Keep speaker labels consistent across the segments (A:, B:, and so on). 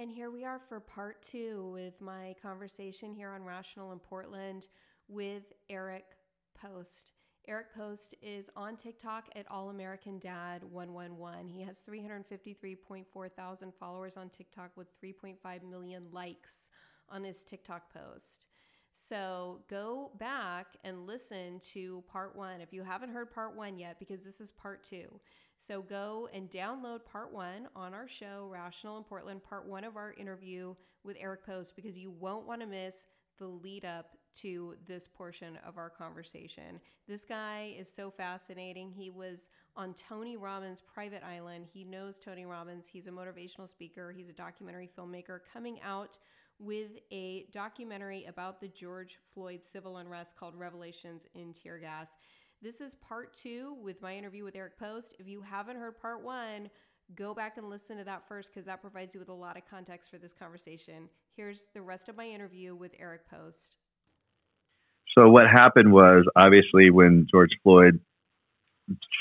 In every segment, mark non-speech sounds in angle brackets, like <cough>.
A: And here we are for part two with my conversation here on Rational in Portland with Eric Post. Eric Post is on TikTok at All American Dad 111. He has 353.4 thousand followers on TikTok with 3.5 million likes on his TikTok post. So go back and listen to part one if you haven't heard part one yet, because this is part two. So go and download part one on our show, Rational in Portland, part one of our interview with Eric Post, because you won't want to miss the lead up to this portion of our conversation. This guy is so fascinating. He was on Tony Robbins' private island. He knows Tony Robbins. He's a motivational speaker, he's a documentary filmmaker coming out with a documentary about the George Floyd civil unrest called Revelations in Tear Gas. This is part two with my interview with Eric Post. If you haven't heard part one, go back and listen to that first because that provides you with a lot of context for this conversation. Here's the rest of my interview with Eric Post.
B: So, what happened was obviously when George Floyd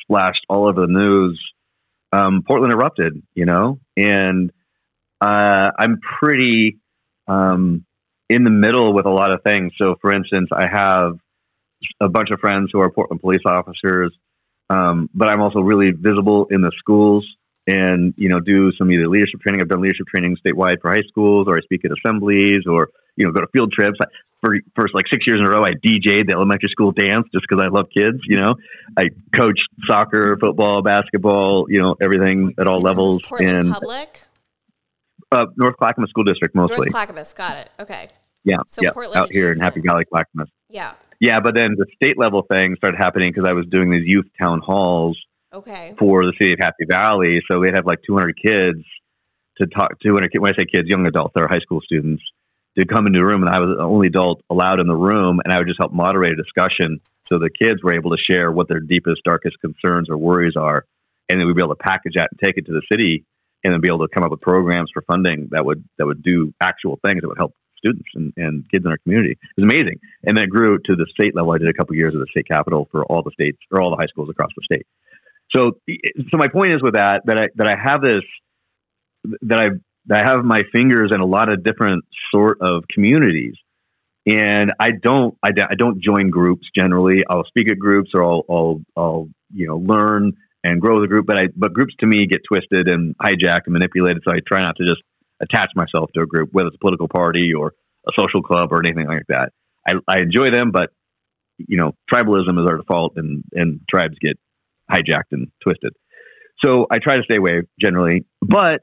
B: flashed all over the news, um, Portland erupted, you know, and uh, I'm pretty um, in the middle with a lot of things. So, for instance, I have a bunch of friends who are Portland police officers, um, but I'm also really visible in the schools and you know do some either leadership training. I've done leadership training statewide for high schools, or I speak at assemblies, or you know go to field trips. For first like six years in a row, I DJ'd the elementary school dance just because I love kids. You know, I coached soccer, football, basketball. You know, everything at all levels.
A: Portland
B: and
A: Public.
B: uh, North Clackamas School District mostly.
A: North Clackamas. Got it. Okay.
B: yeah,
A: So
B: yeah,
A: Portland
B: out here in. Happy Valley, Clackamas.
A: Yeah.
B: Yeah, but then the state level thing started happening because I was doing these youth town halls
A: Okay.
B: for the city of Happy Valley. So they'd have like 200 kids to talk. 200 kids, when I say kids, young adults, they're high school students, to come into a room, and I was the only adult allowed in the room, and I would just help moderate a discussion so the kids were able to share what their deepest, darkest concerns or worries are, and then we'd be able to package that and take it to the city, and then be able to come up with programs for funding that would that would do actual things that would help students and, and kids in our community. It was amazing, and then it grew to the state level. I did a couple years at the state capitol for all the states or all the high schools across the state. So, so my point is with that that I that I have this that I that I have my fingers in a lot of different sort of communities, and I don't I, don't- I don't join groups generally. I'll speak at groups or I'll I'll, I'll you know learn and grow the group, but I but groups to me get twisted and hijacked and manipulated. So I try not to just attach myself to a group, whether it's a political party or a social club or anything like that. I, I enjoy them, but you know, tribalism is our default, and and tribes get hijacked and twisted. So I try to stay away generally, but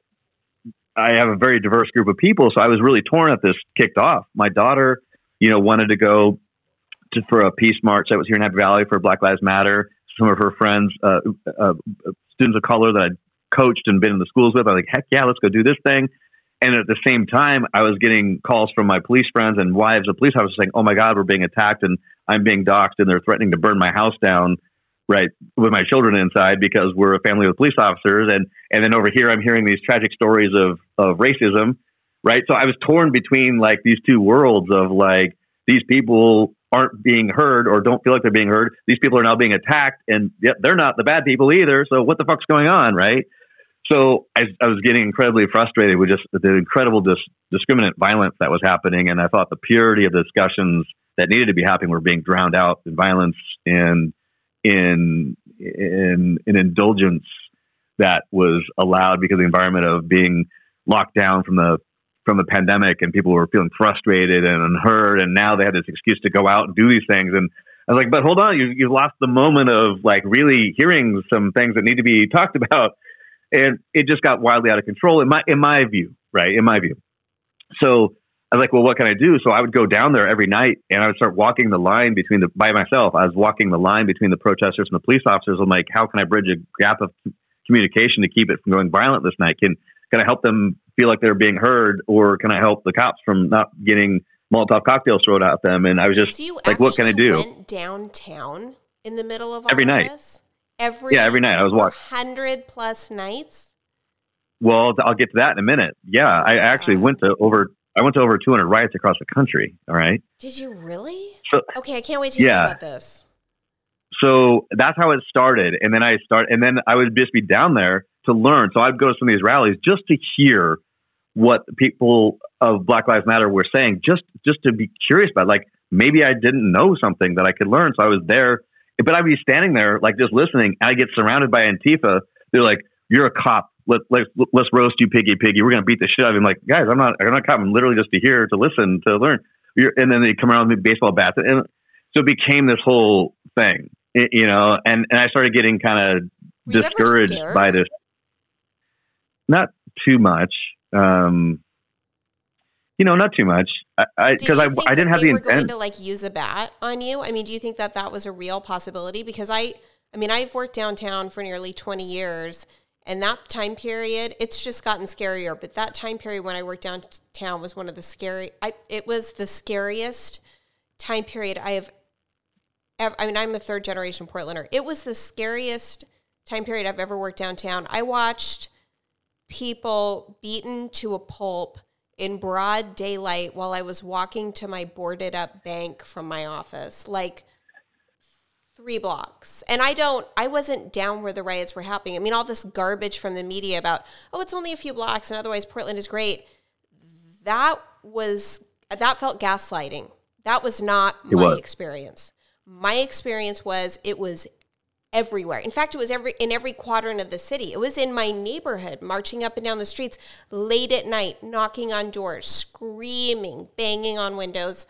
B: I have a very diverse group of people. So I was really torn at this kicked off. My daughter, you know, wanted to go to, for a peace march that was here in Happy Valley for Black Lives Matter. Some of her friends, uh, uh, students of color that I'd coached and been in the schools with, I was like, heck yeah, let's go do this thing. And at the same time, I was getting calls from my police friends and wives of police officers saying, "Oh my God, we're being attacked and I'm being doxxed and they're threatening to burn my house down." Right, with my children inside because we're a family of police officers, and and then over here I'm hearing these tragic stories of of racism, right? So I was torn between like these two worlds of like these people aren't being heard or don't feel like they're being heard. These people are now being attacked, and yet they're not the bad people either. So what the fuck's going on, right? So I, I was getting incredibly frustrated with just the incredible dis- discriminant violence that was happening, and I thought the purity of the discussions that needed to be happening were being drowned out in violence and in in in indulgence that was allowed because of the environment of being locked down from the from the pandemic and people were feeling frustrated and unheard and now they had this excuse to go out and do these things. And I was like, but hold on, you you lost the moment of like really hearing some things that need to be talked about, and it just got wildly out of control in my in my view, right? In my view. So I was like, well, what can I do? So I would go down there every night and I would start walking the line between the by myself. I was walking the line between the protesters and the police officers. I'm like, how can I bridge a gap of communication to keep it from going violent this night? Can can I help them feel like they're being heard, or can I help the cops from not getting Molotov cocktails thrown at them? And I was just
A: So
B: like, what can I do?
A: Went downtown in the middle of
B: Every night.
A: this? Every
B: Yeah, every night I was watching
A: hundred plus nights.
B: Well, I'll get to that in a minute. Yeah, I actually went to over. I went to over 200 riots across the country. All right.
A: Did you really?
B: So-
A: okay, I can't wait to hear about this.
B: so that's how it started and then i start and then i would just be down there to learn so i'd go to some of these rallies just to hear what people of Black Lives Matter were saying, just just to be curious about. Like maybe I didn't know something that I could learn, so I was there. But I'd be standing there, like just listening, and I get surrounded by Antifa. They're like, "You're a cop. Let, let, let's roast you, piggy, piggy. We're gonna beat the shit out of him." Like, guys, I'm not. I'm not a cop. I'm literally just to hear, to listen, to learn. You're, and then they come around with baseball bats, and so it became this whole thing, you know. And and I started getting kind of discouraged by this. Not too much. Um, you know, not too much. I because I, I, I, didn't have the intent. going
A: to like use a bat on you. I mean, do you think that that was a real possibility? Because I, I mean, I've worked downtown for nearly twenty years, and that time period, it's just gotten scarier. But that time period when I worked downtown was one of the scary. I it was the scariest time period I have. Ever, I mean, I'm a third generation Portlander. It was the scariest time period I've ever worked downtown. I watched people beaten to a pulp in broad daylight while I was walking to my boarded up bank from my office, like three blocks. And I don't, I wasn't down where the riots were happening. I mean, all this garbage from the media about, oh, it's only a few blocks and otherwise Portland is great. That was, that felt gaslighting. That was not it my was. experience. My experience was it was everywhere. In fact, it was every in every quadrant of the city. It was in my neighborhood, marching up and down the streets late at night, knocking on doors, screaming, banging on windows,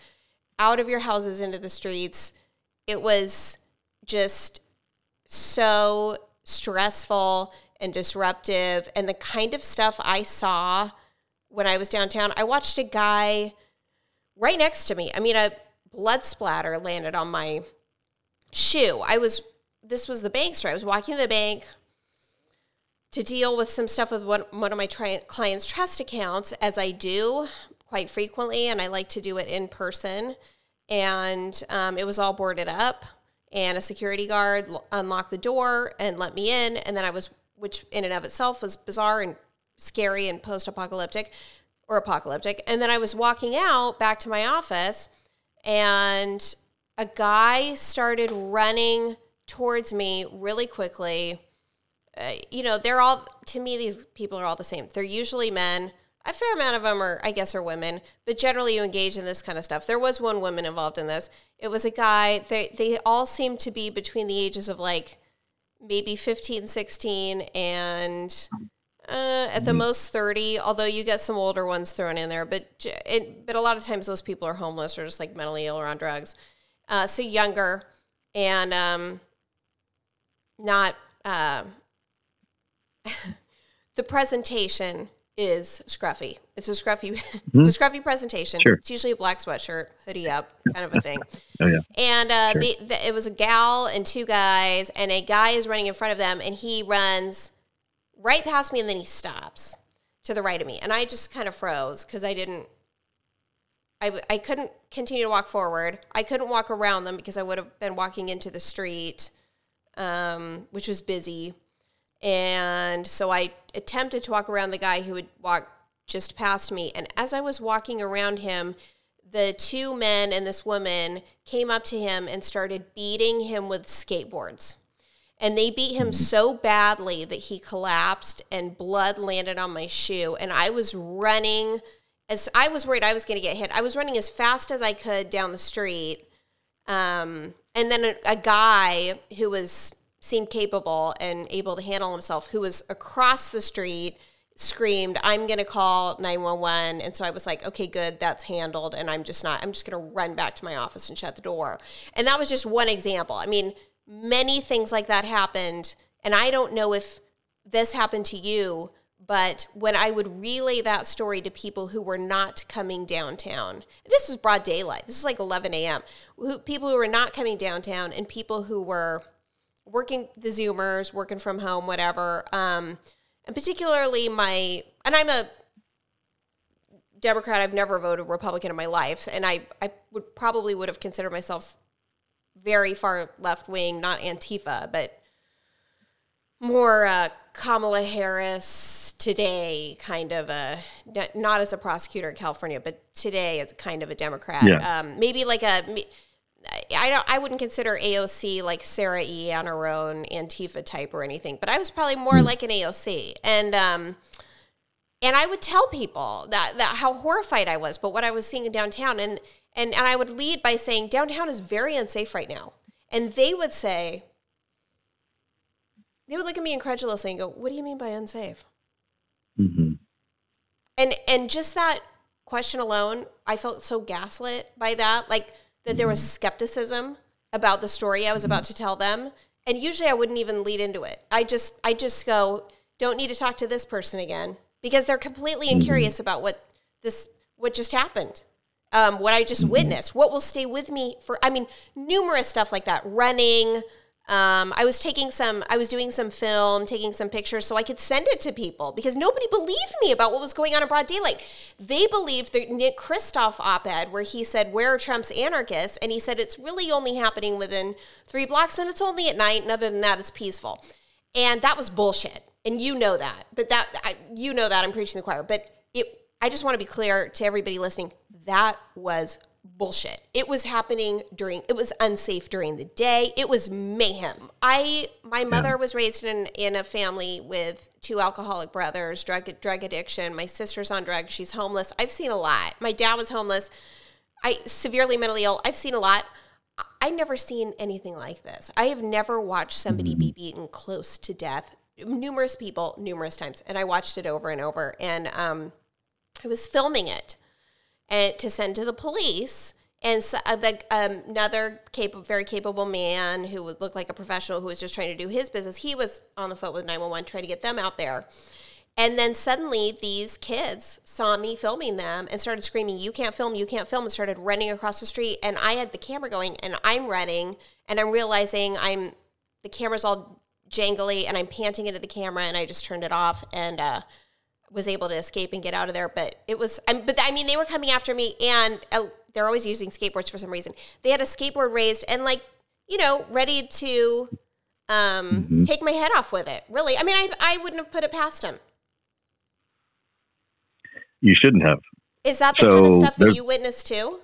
A: out of your houses into the streets. It was just so stressful and disruptive and the kind of stuff I saw when I was downtown. I watched a guy right next to me. I mean, a blood splatter landed on my shoe. I was this was the bank store. I was walking to the bank to deal with some stuff with one, one of my tri- clients' trust accounts, as I do quite frequently, and I like to do it in person. And um, it was all boarded up, and a security guard l- unlocked the door and let me in. And then I was, which in and of itself was bizarre and scary and post apocalyptic or apocalyptic. And then I was walking out back to my office, and a guy started running towards me really quickly. Uh, you know, they're all, to me, these people are all the same. They're usually men. A fair amount of them are, I guess, are women, but generally you engage in this kind of stuff. There was one woman involved in this. It was a guy. They, they all seem to be between the ages of like maybe 15, 16, and uh, at the mm-hmm. most 30, although you get some older ones thrown in there. But, it, but a lot of times those people are homeless or just like mentally ill or on drugs. Uh, so younger. And um, not uh, <laughs> the presentation is scruffy. It's a scruffy, mm-hmm. <laughs> it's a scruffy presentation. Sure. It's usually a black sweatshirt, hoodie up, kind of a thing. <laughs>
B: oh yeah.
A: And uh, sure. the, the, it was a gal and two guys, and a guy is running in front of them, and he runs right past me, and then he stops to the right of me, and I just kind of froze because I didn't. I, I couldn't continue to walk forward. I couldn't walk around them because I would have been walking into the street um, which was busy. And so I attempted to walk around the guy who would walk just past me. And as I was walking around him, the two men and this woman came up to him and started beating him with skateboards. And they beat him so badly that he collapsed and blood landed on my shoe. And I was running as I was worried I was going to get hit. I was running as fast as I could down the street. Um, and then a, a guy who was seemed capable and able to handle himself, who was across the street, screamed, I'm going to call 911. And so I was like, okay, good, that's handled. And I'm just not, I'm just going to run back to my office and shut the door. And that was just one example. I mean, many things like that happened. And I don't know if this happened to you, but when I would relay that story to people who were not coming downtown, this was broad daylight. This was like 11 a.m. Who, people who were not coming downtown and people who were working the Zoomers, working from home, whatever. Um, and particularly my, and I'm a Democrat. I've never voted Republican in my life, and I, I would probably would have considered myself very far left wing, not Antifa, but more uh, Kamala Harris today, kind of a not as a prosecutor in California, but today as kind of a Democrat. Yeah. Um, maybe like a. I don't. I wouldn't consider AOC like Sarah E. on her own Antifa type or anything, but I was probably more mm. like an AOC. And um, and I would tell people that, that how horrified I was, but what I was seeing in downtown, and and and I would lead by saying downtown is very unsafe right now, and they would say, they would look at me incredulously and go, "What do you mean by unsafe?"
B: Mm-hmm.
A: And and just that question alone, I felt so gaslit by that, like that there was
B: Mm-hmm.
A: skepticism about the story I was about to tell them. And usually I wouldn't even lead into it. I just I just go, don't need to talk to this person again because they're completely
B: Mm-hmm.
A: incurious about what this what just happened. Um, what I just
B: Mm-hmm.
A: witnessed, what will stay with me for I mean, numerous stuff like that. Running, um, I was taking some, I was doing some film, taking some pictures so I could send it to people because nobody believed me about what was going on in broad daylight. They believed the Nick Kristof op ed where he said, Where are Trump's anarchists? And he said, It's really only happening within three blocks and it's only at night. And other than that, it's peaceful. And that was bullshit. And you know that. But that, I, you know that I'm preaching the choir. But it, I just want to be clear to everybody listening that was bullshit. It was happening during it was unsafe during the day. It was mayhem. I my mother was raised in in a family with two alcoholic brothers, drug drug addiction. My sister's on drugs. She's homeless. I've seen a lot. My dad was homeless. I severely mentally ill. I've seen a lot. I never seen anything like this. I have never watched somebody be beaten close to death. Numerous people, numerous times, and I watched it over and over. And um, I was filming it and to send to the police. And so, uh, the, um, another capable, very capable man who would look like a professional who was just trying to do his business, he was on the phone with 911 trying to get them out there. And then suddenly these kids saw me filming them and started screaming, You can't film, you can't film, and started running across the street. And I had the camera going and I'm running and I'm realizing I'm the camera's all jangly and I'm panting into the camera and I just turned it off and uh, was able to escape and get out of there. But it was, but I mean, they were coming after me and uh, they're always using skateboards for some reason. They had a skateboard raised and like, you know, ready to um,
B: Mhm.
A: take my head off with it. Really, I mean, I I wouldn't have put it past them.
B: You shouldn't have.
A: Is that the kind of stuff that you witnessed too?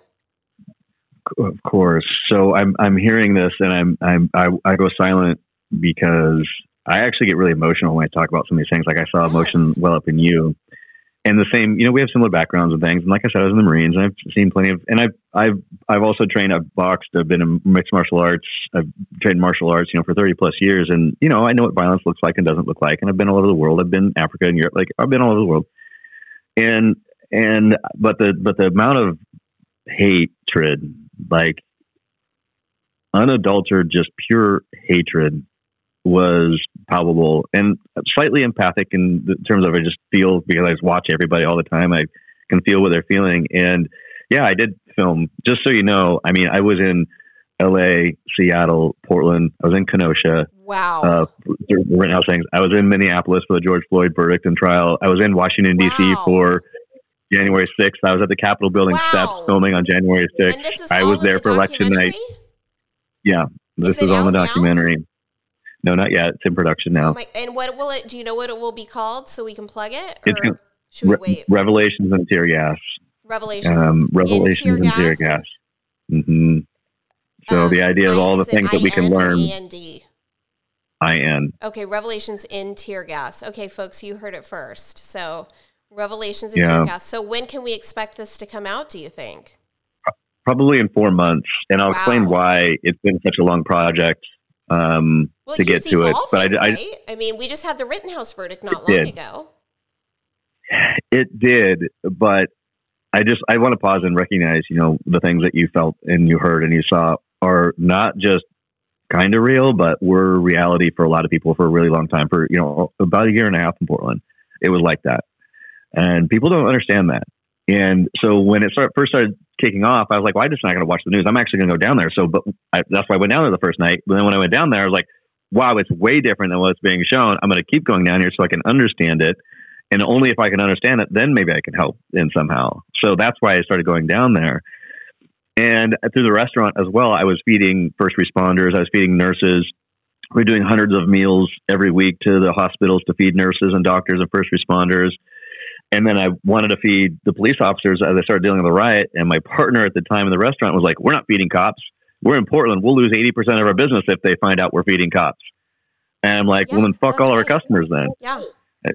B: Of course. So I'm I'm hearing this and I'm I'm I, I go silent because I actually get really emotional when I talk about some of these things. Like I saw emotion
A: Yes.
B: well up in you. And the same, you know, we have similar backgrounds and things. And like I said, I was in the Marines and I've seen plenty of and I've I've I've also trained, I've boxed, I've been in mixed martial arts, I've trained martial arts, you know, for thirty plus years. And, you know, I know what violence looks like and doesn't look like. And I've been all over the world. I've been Africa and Europe, like I've been all over the world. And and but the but the amount of hatred, like unadulterated, just pure hatred was palpable and slightly empathic in the terms of I just feel because I just watch everybody all the time. I can feel what they're feeling. And yeah, I did film. Just so you know, I mean, I was in L.A., Seattle, Portland. I was in Kenosha.
A: Wow.
B: Uh, things. I was in Minneapolis for the George Floyd verdict and trial. I was in Washington D.C.
A: Wow.
B: for January 6th. I was at the Capitol building
A: Wow.
B: steps filming on January 6th.
A: and this is
B: I was there
A: the
B: for election night. Yeah, this is on the
A: documentary. now?
B: No, not yet. It's in production now.
A: Oh my, and what will it? Do you know what it will be called so we can plug it?
B: It's
A: Or
B: gonna-
A: should we
B: Re-
A: wait?
B: Revelations and tear gas.
A: Revelations.
B: Um, Revelations
A: tear
B: and tear
A: gas?
B: gas. hmm So
A: Um,
B: the idea of all the things that we can learn.
A: END?
B: I N.
A: Okay, Revelations in tear gas. Okay, folks, you heard it first. So, Revelations in
B: Yeah.
A: tear gas. So, when can we expect this to come out? Do you think?
B: Probably in four months, and I'll explain why it's been such a long project um,
A: Well,
B: to get to it. But I, I,
A: right? I mean, we just had the Rittenhouse verdict not long
B: did.
A: ago.
B: It did, but I just I want to pause and recognize, you know, the things that you felt and you heard and you saw are not just kind of real, but were reality for a lot of people for a really long time. For you know, about a year and a half in Portland, it was like that, and people don't understand that. And so when it start, first started kicking off, I was like, "Well, I'm just not going to watch the news. I'm actually going to go down there." So, but I, that's why I went down there the first night. But then when I went down there, I was like, "Wow, it's way different than what's being shown. I'm going to keep going down here so I can understand it." and only if I can understand it, then maybe I can help in somehow. So that's why I started going down there. And through the restaurant as well, I was feeding first responders, I was feeding nurses. We're doing hundreds of meals every week to the hospitals to feed nurses and doctors and first responders. And then I wanted to feed the police officers as I started dealing with the riot. And my partner at the time in the restaurant was like, We're not feeding cops. We're in Portland. We'll lose 80% of our business if they find out we're feeding cops. And I'm like,
A: Yeah,
B: Well, then fuck all our customers then
A: Yeah.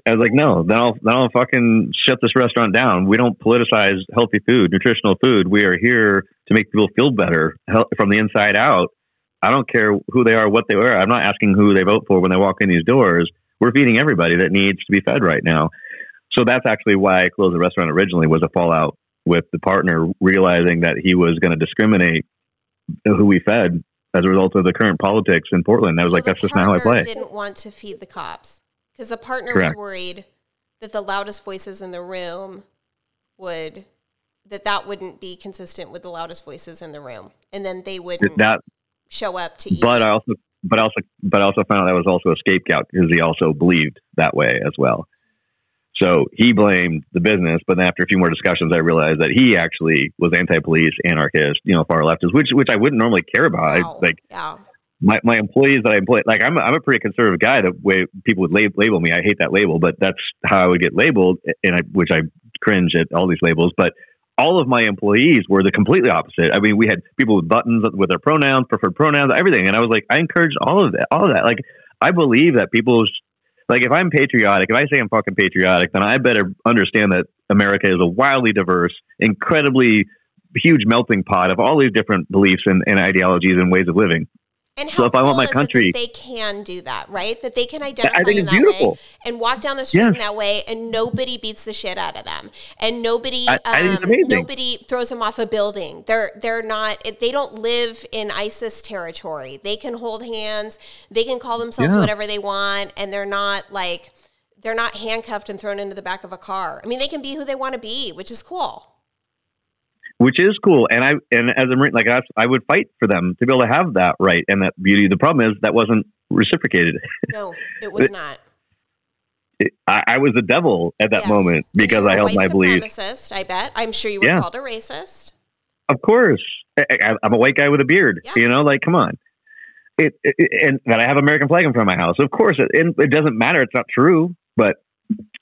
B: I was like, no, then I'll then I'll fucking shut this restaurant down. We don't politicize healthy food, nutritional food. We are here to make people feel better from the inside out. I don't care who they are, what they are. I'm not asking who they vote for when they walk in these doors. We're feeding everybody that needs to be fed right now. So that's actually why I closed the restaurant originally was a fallout with the partner realizing that he was going to discriminate who we fed as a result of the current politics in Portland. I was so like, that's just not how I play.
A: Didn't want to feed the cops because the partner Correct. was worried that the loudest voices in the room would that that wouldn't be consistent with the loudest voices in the room, and then they wouldn't that, show up to eat.
B: But I also, but also, but I also found out that was also a scapegoat because he also believed that way as well. So he blamed the business, but then after a few more discussions, I realized that he actually was anti-police, anarchist, you know, far leftist, which which I wouldn't normally care about. I, oh, like, yeah. my, my employees that I employ, like I'm a, I'm a pretty conservative guy. The way people would label, label me, I hate that label, but that's how I would get labeled, and I, which I cringe at all these labels. But all of my employees were the completely opposite. I mean, we had people with buttons with their pronouns, preferred pronouns, everything, and I was like, I encourage all of that, all of that. Like, I believe that people like if I'm patriotic, if I say I'm fucking patriotic, then I better understand that America is a wildly diverse, incredibly huge melting pot of all these different beliefs and, and ideologies and ways of living.
A: And how so if cool I want my country, they can do that, right? That they can identify in that beautiful. way and walk down the street yes. in that way, and nobody beats the shit out of them, and nobody, I, I um, nobody throws them off a building. They're they're not. They don't live in ISIS territory. They can hold hands. They can call themselves yeah. whatever they want, and they're not like they're not handcuffed and thrown into the back of a car. I mean, they can be who they want to be, which is cool
B: which is cool. And I and as a marine, like I, I would fight for them to be able to have that right and that beauty. The problem is that wasn't reciprocated. <laughs>
A: No, it was not.
B: It, I, I, was the devil at that yes. moment because I held my
A: beliefs. I bet. I'm sure you were yeah. called a racist.
B: Of course, I, am a white guy with a beard. Yeah. You know, like come on. It, it, and that I have American flag in front of my house. Of course, it, it doesn't matter. It's not true, but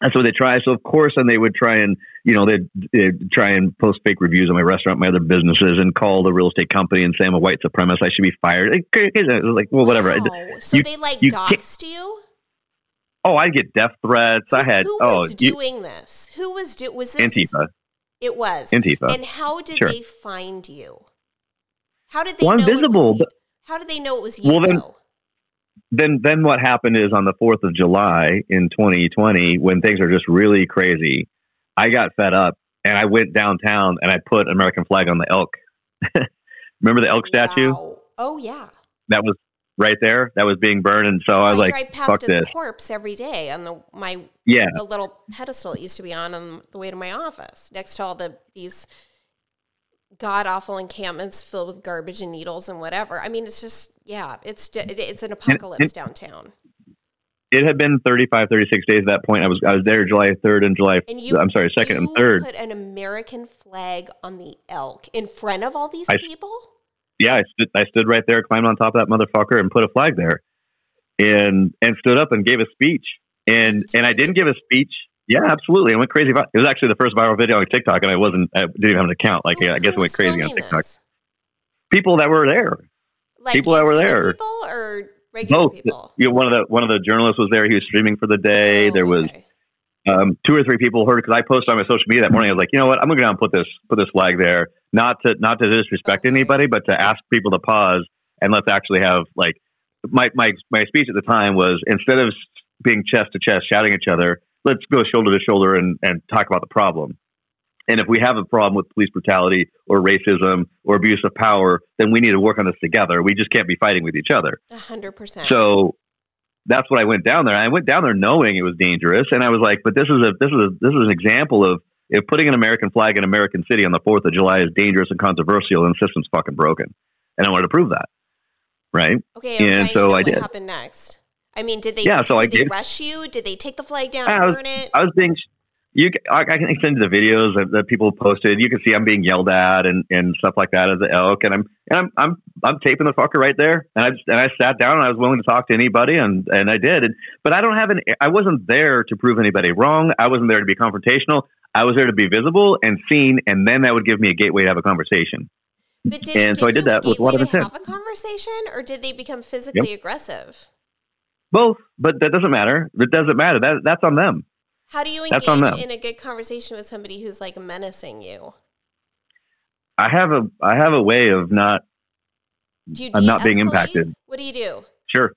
B: that's what they try. So of course, and they would try and you know they'd, they'd, try and post fake reviews on my restaurant, my other businesses, and call the real estate company and say I'm a white supremacist. I should be fired. Like well, whatever.
A: Wow. So you, they like you doxed you.
B: Oh, I get death threats.
A: Who,
B: I had.
A: Who
B: oh,
A: was doing you, this? Who was do? Was this
B: Antifa?
A: It was
B: Antifa.
A: And how did sure. they find you? How did they
B: well,
A: know?
B: I'm visible.
A: how did they know it was you?
B: Well, then, though? Then then what happened is on the 4th of July in 2020 when things are just really crazy I got fed up and I went downtown and I put American flag on the elk. <laughs> Remember the elk statue?
A: Wow. oh yeah.
B: That was right there? That was being burned and so I was I like fuck its this.
A: corpse every day on the my
B: yeah.
A: the little pedestal it used to be on on the way to my office next to all the these god awful encampments filled with garbage and needles and whatever. I mean, it's just yeah, it's it's an apocalypse downtown.
B: It had been 35, 36 days at that point. I was I was there July 3rd and July and you, I'm sorry, 2nd and 3rd.
A: put an American flag on the elk in front of all these I, people?
B: Yeah, I stood I stood right there, climbed on top of that motherfucker and put a flag there. And and stood up and gave a speech. And and I didn't give a speech yeah, absolutely. I went crazy. About, it was actually the first viral video on TikTok, and I wasn't. I didn't even have an account. Like, I guess I went crazy on TikTok. This? People that were there.
A: Like
B: people that were there.
A: People or regular Both. people.
B: You know, one of the one of the journalists was there. He was streaming for the day. Oh, there was okay. um, two or three people heard because I posted on my social media that morning. I was like, you know what? I'm gonna go and put this put this flag there, not to not to disrespect okay. anybody, but to ask people to pause and let's actually have like my my my speech at the time was instead of being chest to chest shouting at each other let's go shoulder to shoulder and, and talk about the problem. And if we have a problem with police brutality or racism or abuse of power, then we need to work on this together. We just can't be fighting with each other.
A: A hundred percent.
B: So that's what I went down there. I went down there knowing it was dangerous, and I was like, "But this is a this is a, this is an example of if putting an American flag in American City on the Fourth of July is dangerous and controversial, and the system's fucking broken." And I wanted to prove that, right?
A: Okay, and so I did. What happened next? I mean, did they? Yeah, so did I they did. rush you? Did they take the flag down and burn it?
B: I was being. You, I, I can send the videos that, that, people posted. You can see I'm being yelled at and, and stuff like that as an elk, and I'm and I'm I'm I'm taping the fucker right there. And I just, and I sat down and I was willing to talk to anybody, and and I did. And, but I don't have an. I wasn't there to prove anybody wrong. I wasn't there to be confrontational. I was there to be visible and seen, and then that would give me a gateway to have a conversation.
A: But did and so I did that with lot of intent. Have a conversation, or did they become physically yep. aggressive?
B: Both, but that doesn't matter. It doesn't matter. That that's on them.
A: How do you engage in a good conversation with somebody who's like menacing you?
B: I have a I have a way of not
A: Do
B: I'm not being impacted.
A: What do you do?
B: sure.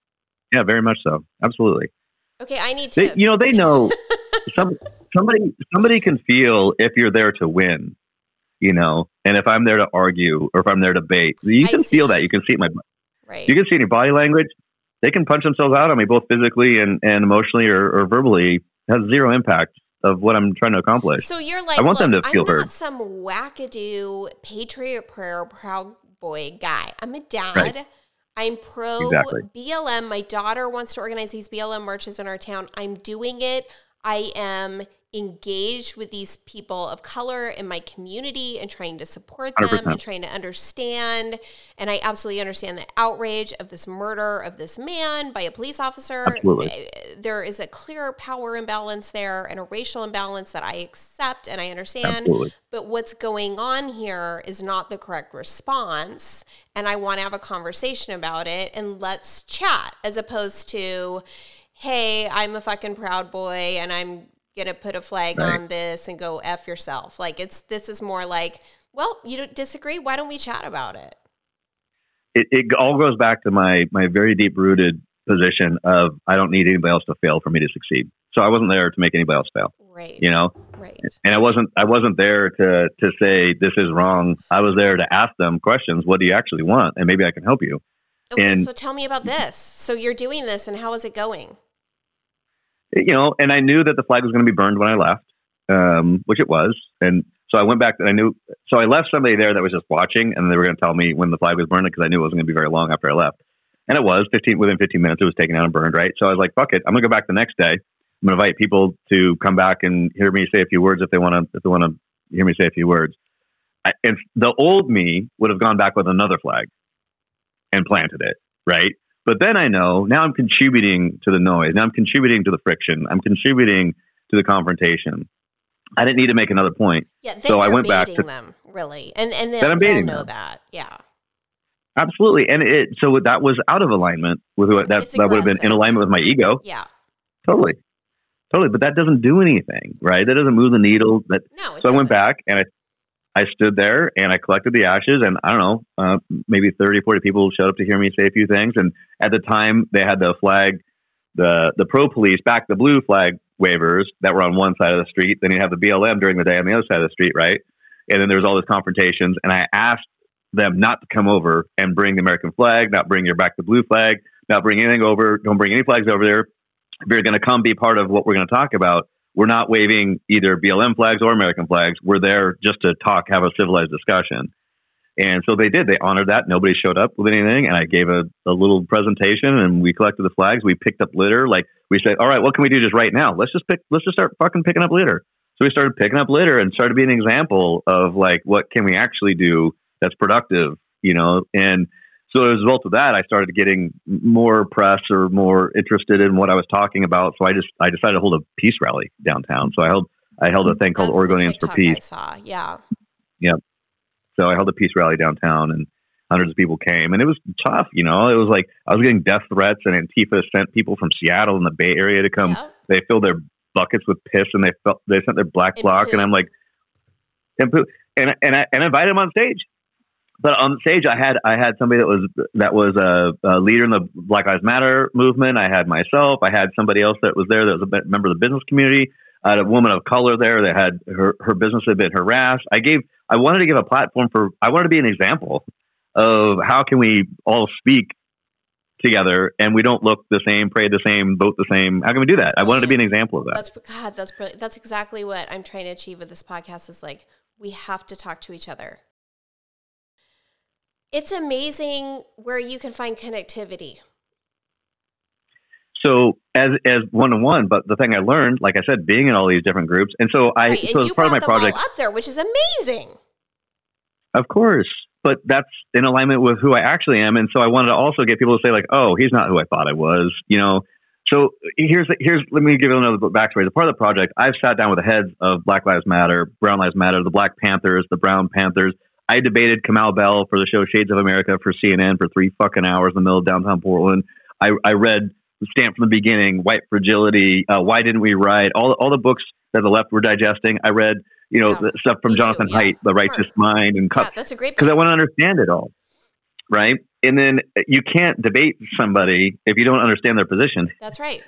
B: Yeah, very much so. Absolutely.
A: Okay, I need to.
B: you know, they know <laughs> some somebody somebody can feel if you're there to win, you know, and if I'm there to argue or if I'm there to bait, you
A: I
B: can feel
A: see.
B: that. You can see it my
A: right.
B: you can see it in your body language. They can punch themselves out on me both physically and, and emotionally or, or verbally. It has zero impact of what I'm trying to accomplish.
A: So you're like,
B: I want them to feel
A: I'm not
B: heard."
A: some wackadoo patriot prayer proud boy guy. I'm a dad.
B: Right.
A: I'm pro
B: Exactly.
A: BLM. My daughter wants to organize these BLM marches in our town. I'm doing it. I am engaged with these people of color in my community and trying to support them
B: 100%.
A: and trying to understand. And I absolutely understand the outrage of this murder of this man by a police officer.
B: Absolutely.
A: Uh, There is a clear power imbalance there and a racial imbalance that I accept and I understand.
B: Absolutely.
A: But what's going on here is not the correct response. And I want to have a conversation about it and let's chat as opposed to, hey, I'm a fucking proud boy and I'm to put a flag
B: Right.
A: on this and go F yourself. Like it's, this is more like, well, you don't disagree. Why don't we chat about it?
B: It, it all goes back to my my very deep rooted position of I don't need anybody else to fail for me to succeed. So I wasn't there to make anybody else fail,
A: Right.
B: you know.
A: Right.
B: And I wasn't I wasn't there to to say this is wrong. I was there to ask them questions. What do you actually want? And maybe I can help you.
A: Okay,
B: And-
A: so tell me about this. So you're doing this and how is it going?
B: You know, and I knew that the flag was going to be burned when I left, um, which it was. And so I went back and I knew, so I left somebody there that was just watching and they were going to tell me when the flag was burning because I knew it wasn't going to be very long after I left. And it was 15, within 15 minutes, it was taken out and burned, right? So I was like, fuck it. I'm going to go back the next day. I'm going to invite people to come back and hear me say a few words if they want to, if they want to hear me say a few words. I, and the old me would have gone back with another flag and planted it, right? But then I know now I'm contributing to the noise. Now I'm contributing to the friction. I'm contributing to the confrontation. I didn't need to make another point.
A: Yeah,
B: So I went back to-
A: them, really. And and then
B: I'm baiting
A: know
B: them.
A: that. Yeah.
B: Absolutely. And it so that was out of alignment with what that that would have been in alignment with my ego.
A: Yeah.
B: Totally. Totally. But that doesn't do anything, right? That doesn't move the needle. That
A: No.
B: so I went back and I I stood there and I collected the ashes and I don't know, uh, maybe 30, 40 people showed up to hear me say a few things. And at the time they had the flag, the, the pro police back the blue flag wavers that were on one side of the street. Then you have the BLM during the day on the other side of the street, right? And then there was all these confrontations and I asked them not to come over and bring the American flag, not bring your back the blue flag, not bring anything over. Don't bring any flags over there. If you're going to come be part of what we're going to talk about, we're not waving either BLM flags or American flags. We're there just to talk, have a civilized discussion. And so they did. They honored that. Nobody showed up with anything. And I gave a, a little presentation and we collected the flags. We picked up litter. Like we said, all right, what can we do just right now? Let's just pick, let's just start fucking picking up litter. So we started picking up litter and started being an example of like, what can we actually do that's productive, you know? And so as a result of that, I started getting more press or more interested in what I was talking about. So I just, I decided to hold a peace rally downtown. So I held, I held a thing called
A: That's
B: Oregonians for Peace.
A: I saw. Yeah. yeah.
B: So I held a peace rally downtown and hundreds of people came and it was tough, you know. It was like I was getting death threats and Antifa sent people from Seattle and the Bay Area to come.
A: Yep.
B: They filled their buckets with piss and they felt they sent their black bloc and. I'm like and and I and I invited them on stage. But on stage, I had I had somebody that was that was a, a leader in the Black Lives Matter movement. I had myself. I had somebody else that was there that was a member of the business community. I had a woman of color there that had her her business had been harassed. I gave I wanted to give a platform for I wanted to be an example of how can we all speak together and we don't look the same, pray the same, vote the same. How can we do that? I wanted to be an example of that.
A: That's God. That's. That's exactly what I'm trying to achieve with this podcast. Is like we have to talk to each other. It's amazing where you can find connectivity.
B: So as as one on one, but the thing I learned, like I said, being in all these different groups, and so I
A: Right,
B: so as part of my project,
A: up there, which is amazing.
B: of course, but that's in alignment with who I actually am, and so I wanted to also get people to say like, oh, he's not who I thought I was, you know. So here's the, here's let me give you another backstory. As part of the project, I've sat down with the heads of Black Lives Matter, Brown Lives Matter, the Black Panthers, the Brown Panthers. I debated Kamau Bell for the show Shades of America for CNN for three fucking hours in the middle of downtown Portland. I, I read Stamp from the beginning, white fragility, uh, why didn't we write all all the books that the left were digesting. I read, you know, yeah. stuff from Jonathan too, yeah. Haidt, The Righteous Mind, and
A: yeah, that's a great
B: because I want to understand it all, right? And then you can't debate somebody if you don't understand their position.
A: That's right.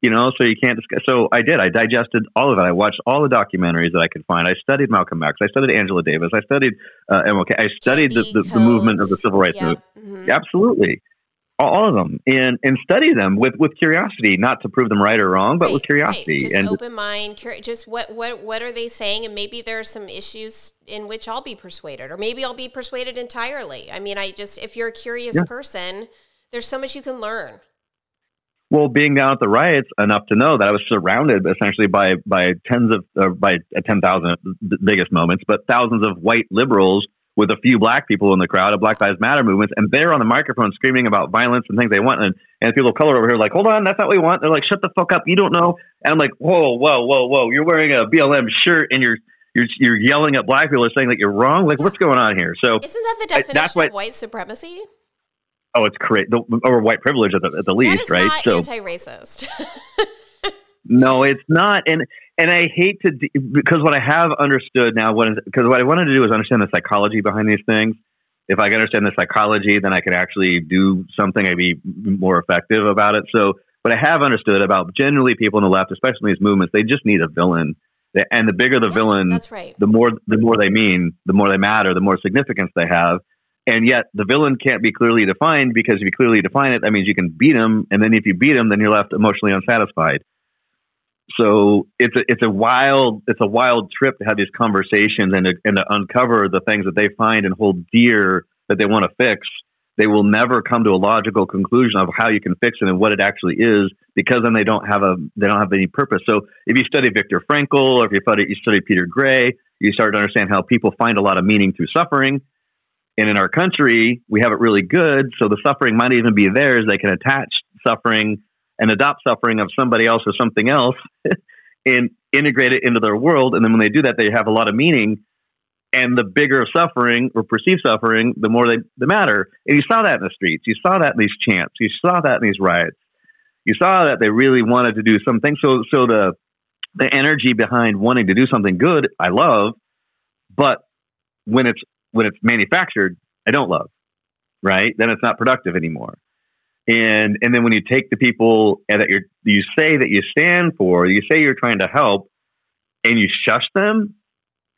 B: You know, so you can't discuss. So I did. I digested all of it. I watched all the documentaries that I could find. I studied Malcolm X. I studied Angela Davis. I studied uh, MLK. I studied the, the, the, movement of the civil rights movement. Mm-hmm. Absolutely all of them and and study them with with curiosity not to prove them right or wrong but right, with curiosity
A: right. just and open mind cur- just what what what are they saying and maybe there are some issues in which I'll be persuaded or maybe I'll be persuaded entirely I mean I just if you're a curious yeah. person there's so much you can learn
B: well being down at the riots enough to know that I was surrounded essentially by by tens of uh, by 10,000 biggest moments but thousands of white liberals with a few black people in the crowd of Black Lives Matter movements, and they're on the microphone screaming about violence and things they want, and, and people of color over here are like, hold on, that's not what we want. They're like, shut the fuck up, you don't know. And I'm like, whoa, whoa, whoa, whoa, you're wearing a BLM shirt and you're you're you're yelling at black people, saying that you're wrong. Like, what's going on here? So
A: isn't that the definition I, of white supremacy?
B: Oh, it's great, or white privilege at the, at the least, right?
A: so anti-racist. <laughs>
B: no, it's not, and and I hate to because what I have understood now, what is because what I wanted to do is understand the psychology behind these things. If I can understand the psychology, then I can actually do something. I'd be more effective about it. So, what I have understood about generally people on the left, especially these movements, they just need a villain. And the bigger the
A: yeah,
B: villain,
A: that's right.
B: the more the more they mean, the more they matter, the more significance they have. And yet, the villain can't be clearly defined because if you clearly define it, that means you can beat him. And then if you beat him, then you're left emotionally unsatisfied so it's a it's a wild it's a wild trip to have these conversations and to, and to uncover the things that they find and hold dear that they want to fix. They will never come to a logical conclusion of how you can fix it and what it actually is because then they don't have a they don't have any purpose. So if you study Viktor Frankl or if you study you study Peter Gray, you start to understand how people find a lot of meaning through suffering. And in our country, we have it really good. So the suffering might even be theirs. They can attach suffering and adopt suffering of somebody else or something else <laughs> and integrate it into their world. And then when they do that, they have a lot of meaning. And the bigger suffering or perceived suffering, the more they, matter. And you saw that in the streets. You saw that in these chants. You saw that in these riots. You saw that they really wanted to do something. So, so the the energy behind wanting to do something good, I love. But when it's when it's manufactured, I don't love. Right? Then it's not productive anymore and and then when you take the people that you you say that you stand for, you say you're trying to help, and you shush them,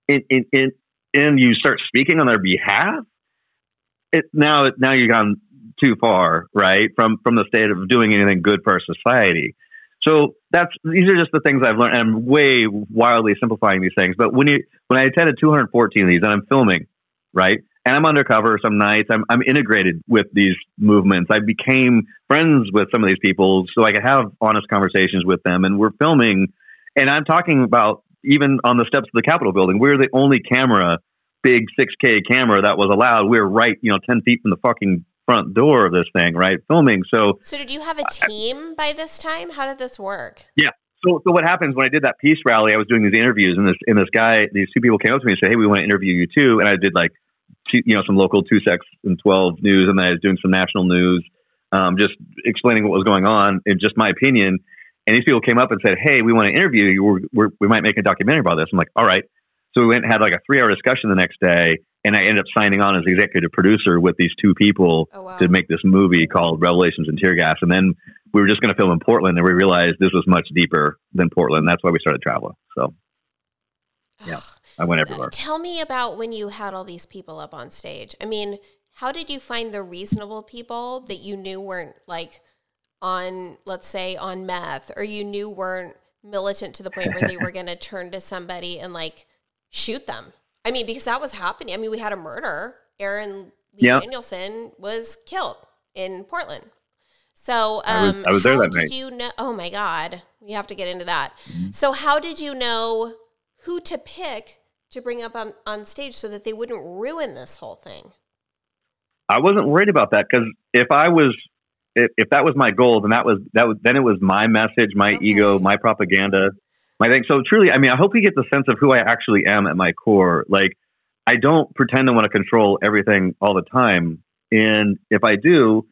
B: and and, and you start speaking on their behalf, it now now you've gone too far, right? From from the state of doing anything good for society. So that's these are just the things I've learned. I'm way wildly simplifying these things, but when you when I attended 214 of these, and I'm filming, right? and I'm undercover some nights. I'm, I'm integrated with these movements. I became friends with some of these people so I could have honest conversations with them. And we're filming, and I'm talking about even on the steps of the Capitol building. We're the only camera, big 6K camera that was allowed. We we're right, you know, 10 feet from the fucking front door of this thing, right? Filming. So,
A: so did you have a team by this time? How did this work?
B: Yeah. So, so what happens when I did that peace rally? I was doing these interviews, and this and this guy, these two people came up to me and said, "Hey, we want to interview you too." And I did like two, you know, some local two sex and twelve news, and then I was doing some national news, um, just explaining what was going on in just my opinion. And these people came up and said, "Hey, we want to interview you. We're, we're, we might make a documentary about this." I'm like, "All right." So we went and had like a three hour discussion the next day, and I ended up signing on as executive producer with these two people
A: oh, wow.
B: to make this movie called Revelations and Tear Gas. And then we were just going to film in Portland, and we realized this was much deeper than Portland. That's why we started traveling. So, <sighs> yeah. I went everywhere.
A: Tell me about when you had all these people up on stage. I mean, how did you find the reasonable people that you knew weren't like on, let's say, on meth, or you knew weren't militant to the point where they were <laughs> going to turn to somebody and like shoot them? I mean, because that was happening. I mean, we had a murder. Aaron Lee yep. Danielson was killed in Portland. So, um, I was,
B: I was there that night.
A: you know? Oh my God, we have to get into that. Mm-hmm. So, how did you know who to pick to bring up on, on stage so that they wouldn't ruin this whole thing?
B: I wasn't worried about that because if I was, if, if, that was my goal, then that was that was then it was my message, my okay. ego, my propaganda, my thing. So truly, I mean, I hope you get the sense of who I actually am at my core. Like, I don't pretend to want to control everything all the time, and if I do,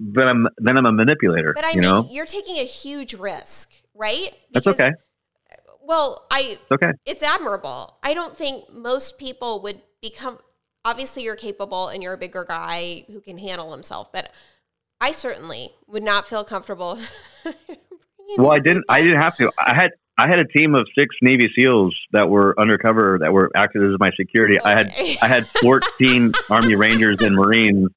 B: then I'm then I'm a manipulator.
A: But I
B: you
A: mean,
B: know,
A: you're taking a huge risk, right?
B: That's okay.
A: Well, I
B: it's okay.
A: it's admirable. I don't think most people would become. Obviously, you're capable and you're a bigger guy who can handle himself, but I certainly would not feel comfortable. <laughs>
B: well, I didn't. I didn't have to. I had I had a team of six Navy SEALs that were undercover that were acted as my security. Okay. I had I had fourteen <laughs> Army Rangers and Marines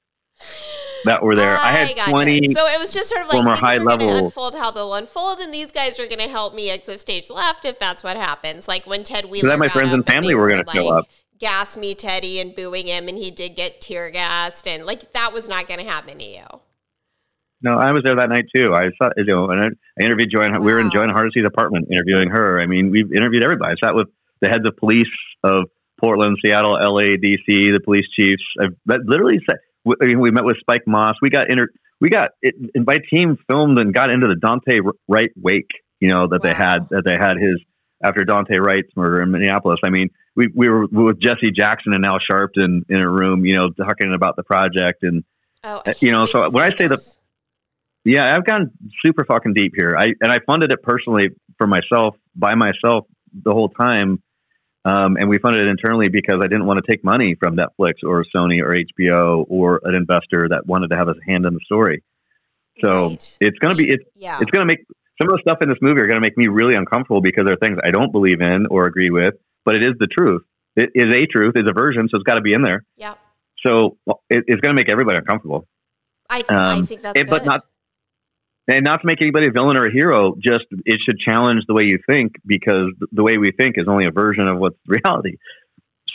B: that were there. I, I had gotcha. twenty.
A: So it was just sort of like
B: former high level
A: unfold how they'll unfold, and these guys are going to help me exit stage left if that's what happens. Like when Ted Wheeler.
B: So that my friends and family were going to show up.
A: Gas me, Teddy, and booing him, and he did get tear gassed, and like that was not going to happen to you.
B: No, I was there that night too. I saw, you know, and I, I interviewed Jo Ann. Wow. We were in Jo Ann Hardesty's apartment interviewing her. I mean, we've interviewed everybody. I sat with the heads of police of Portland, Seattle, LA, DC, the police chiefs. I've literally said we, we met with Spike Moss. We got inter, we got it, and my team filmed and got into the Daunte Wright wake. You know that wow. they had that they had his after Daunte Wright's murder in Minneapolis. I mean, we we were with Jesse Jackson and Al Sharpton in a room, you know, talking about the project and
A: oh, uh,
B: you know. So when I say the yeah, I've gone super fucking deep here. I and I funded it personally for myself by myself the whole time, um, and we funded it internally because I didn't want to take money from Netflix or Sony or HBO or an investor that wanted to have a hand in the story. So right. it's going to be it's yeah. it's going to make some of the stuff in this movie are going to make me really uncomfortable because there are things I don't believe in or agree with, but it is the truth. It is a truth, is a version, so it's got to be in there.
A: Yeah.
B: So it, it's going to make everybody uncomfortable.
A: I, th- um, I think that's it,
B: but not and not to make anybody a villain or a hero, just it should challenge the way you think because the way we think is only a version of what's <laughs> reality.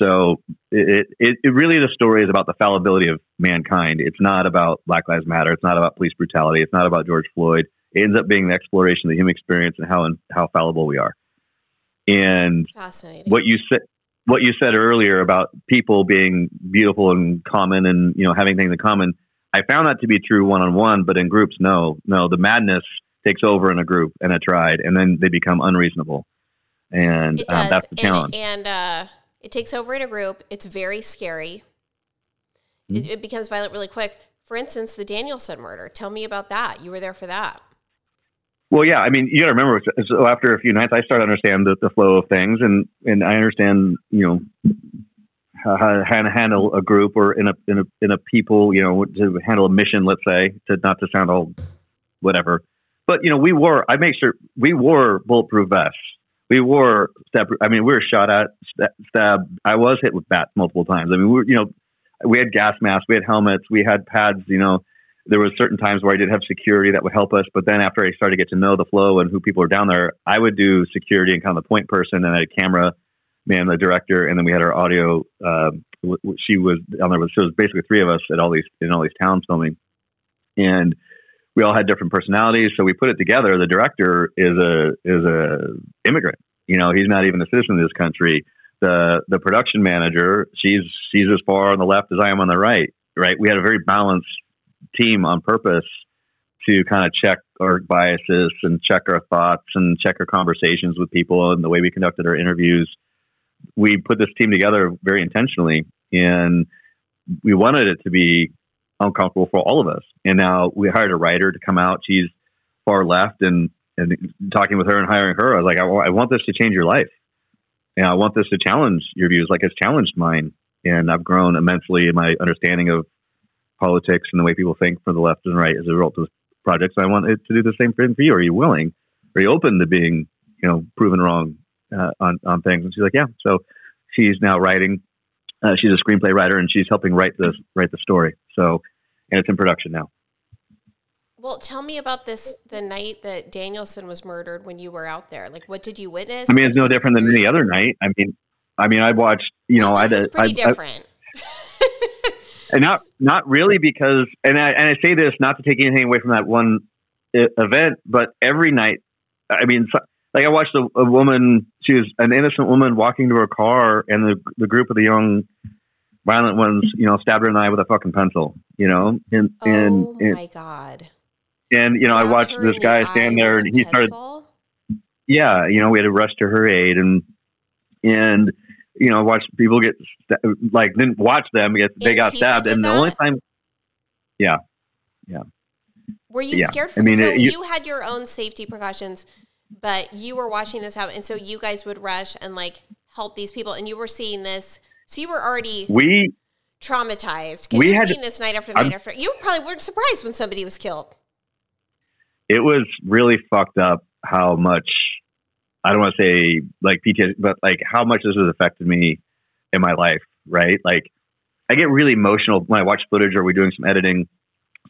B: So it, it, it really the story is about the fallibility of mankind. It's not about Black Lives Matter. It's not about police brutality. It's not about George Floyd. It ends up being the exploration of the human experience and how how fallible we are. And what you said what you said earlier about people being beautiful and common and you know having things in common I found that to be true one on one, but in groups, no, no. The madness takes over in a group and a tribe, and then they become unreasonable, and uh, that's the challenge.
A: And, and uh, it takes over in a group. It's very scary. Mm-hmm. It, it becomes violent really quick. For instance, the Danielson murder. Tell me about that. You were there for that.
B: Well, yeah. I mean, you got to remember. So after a few nights, I started to understand the, the flow of things, and and I understand, you know, Uh, to handle a group or in a in a in a people, you know, to handle a mission. Let's say to not to sound all whatever, but you know, we wore. I make sure we wore bulletproof vests. We wore stab. I mean, we were shot at, stabbed. I was hit with bats multiple times. I mean, we were, you know, we had gas masks, we had helmets, we had pads. You know, there was certain times where I did have security that would help us. But then after I started to get to know the flow and who people were down there, I would do security and kind of the point person, and I had a camera man, the director, and then we had our audio. Uh, she was on there. So it was basically three of us at all these in all these towns filming, and we all had different personalities. So we put it together. The director is a is a immigrant. You know, he's not even a citizen of this country. The the production manager, she's she's as far on the left as I am on the right. Right. We had a very balanced team on purpose to kind of check our biases and check our thoughts and check our conversations with people and the way we conducted our interviews we put this team together very intentionally, and we wanted it to be uncomfortable for all of us. And now we hired a writer to come out. She's far left, and and talking with her and hiring her, I was like, I, I want this to change your life, and I want this to challenge your views, like it's challenged mine. And I've grown immensely in my understanding of politics and the way people think from the left and right as a result of this project. So I want it to do the same thing for you. Are you willing? Are you open to being, you know, proven wrong uh, on on things. And she's like, yeah. So she's now writing. Uh, she's a screenplay writer, and she's helping write the write the story. So, and it's in production now.
A: Well, tell me about this the night that Danielson was murdered when you were out there. Like, what did you witness?
B: I mean, it's no different than any other night. I mean, I mean, I watched. You know,
A: well,
B: I
A: did. Pretty I, different.
B: I, <laughs> and not not really because, and I and I say this not to take anything away from that one event, but every night. I mean, like I watched a, a, woman. She was an innocent woman walking to her car, and the the group of the young violent ones, you know, stabbed her in the eye with a fucking pencil. You know, and
A: oh
B: and,
A: and my god.
B: And you know, I watched this guy stand there, and he started. Yeah, you know, we had to rush to her aid, and and you know, watch people get like didn't watch them get they got stabbed, and the only time, yeah, yeah,
A: Were you
B: Yeah.
A: scared?
B: I mean,
A: so
B: it-
A: you,
B: you-
A: had your own safety precautions, but you were watching this happen, and so you guys would rush and like help these people, and you were seeing this. So you were already
B: We
A: traumatized because
B: We
A: you're
B: had-
A: seeing this night after night
B: I'm-
A: after. You probably weren't surprised when somebody was killed.
B: it was really fucked up how much I don't want to say like PTSD, but like how much this has affected me in my life, right? Like I get really emotional when I watch footage or we're doing some editing.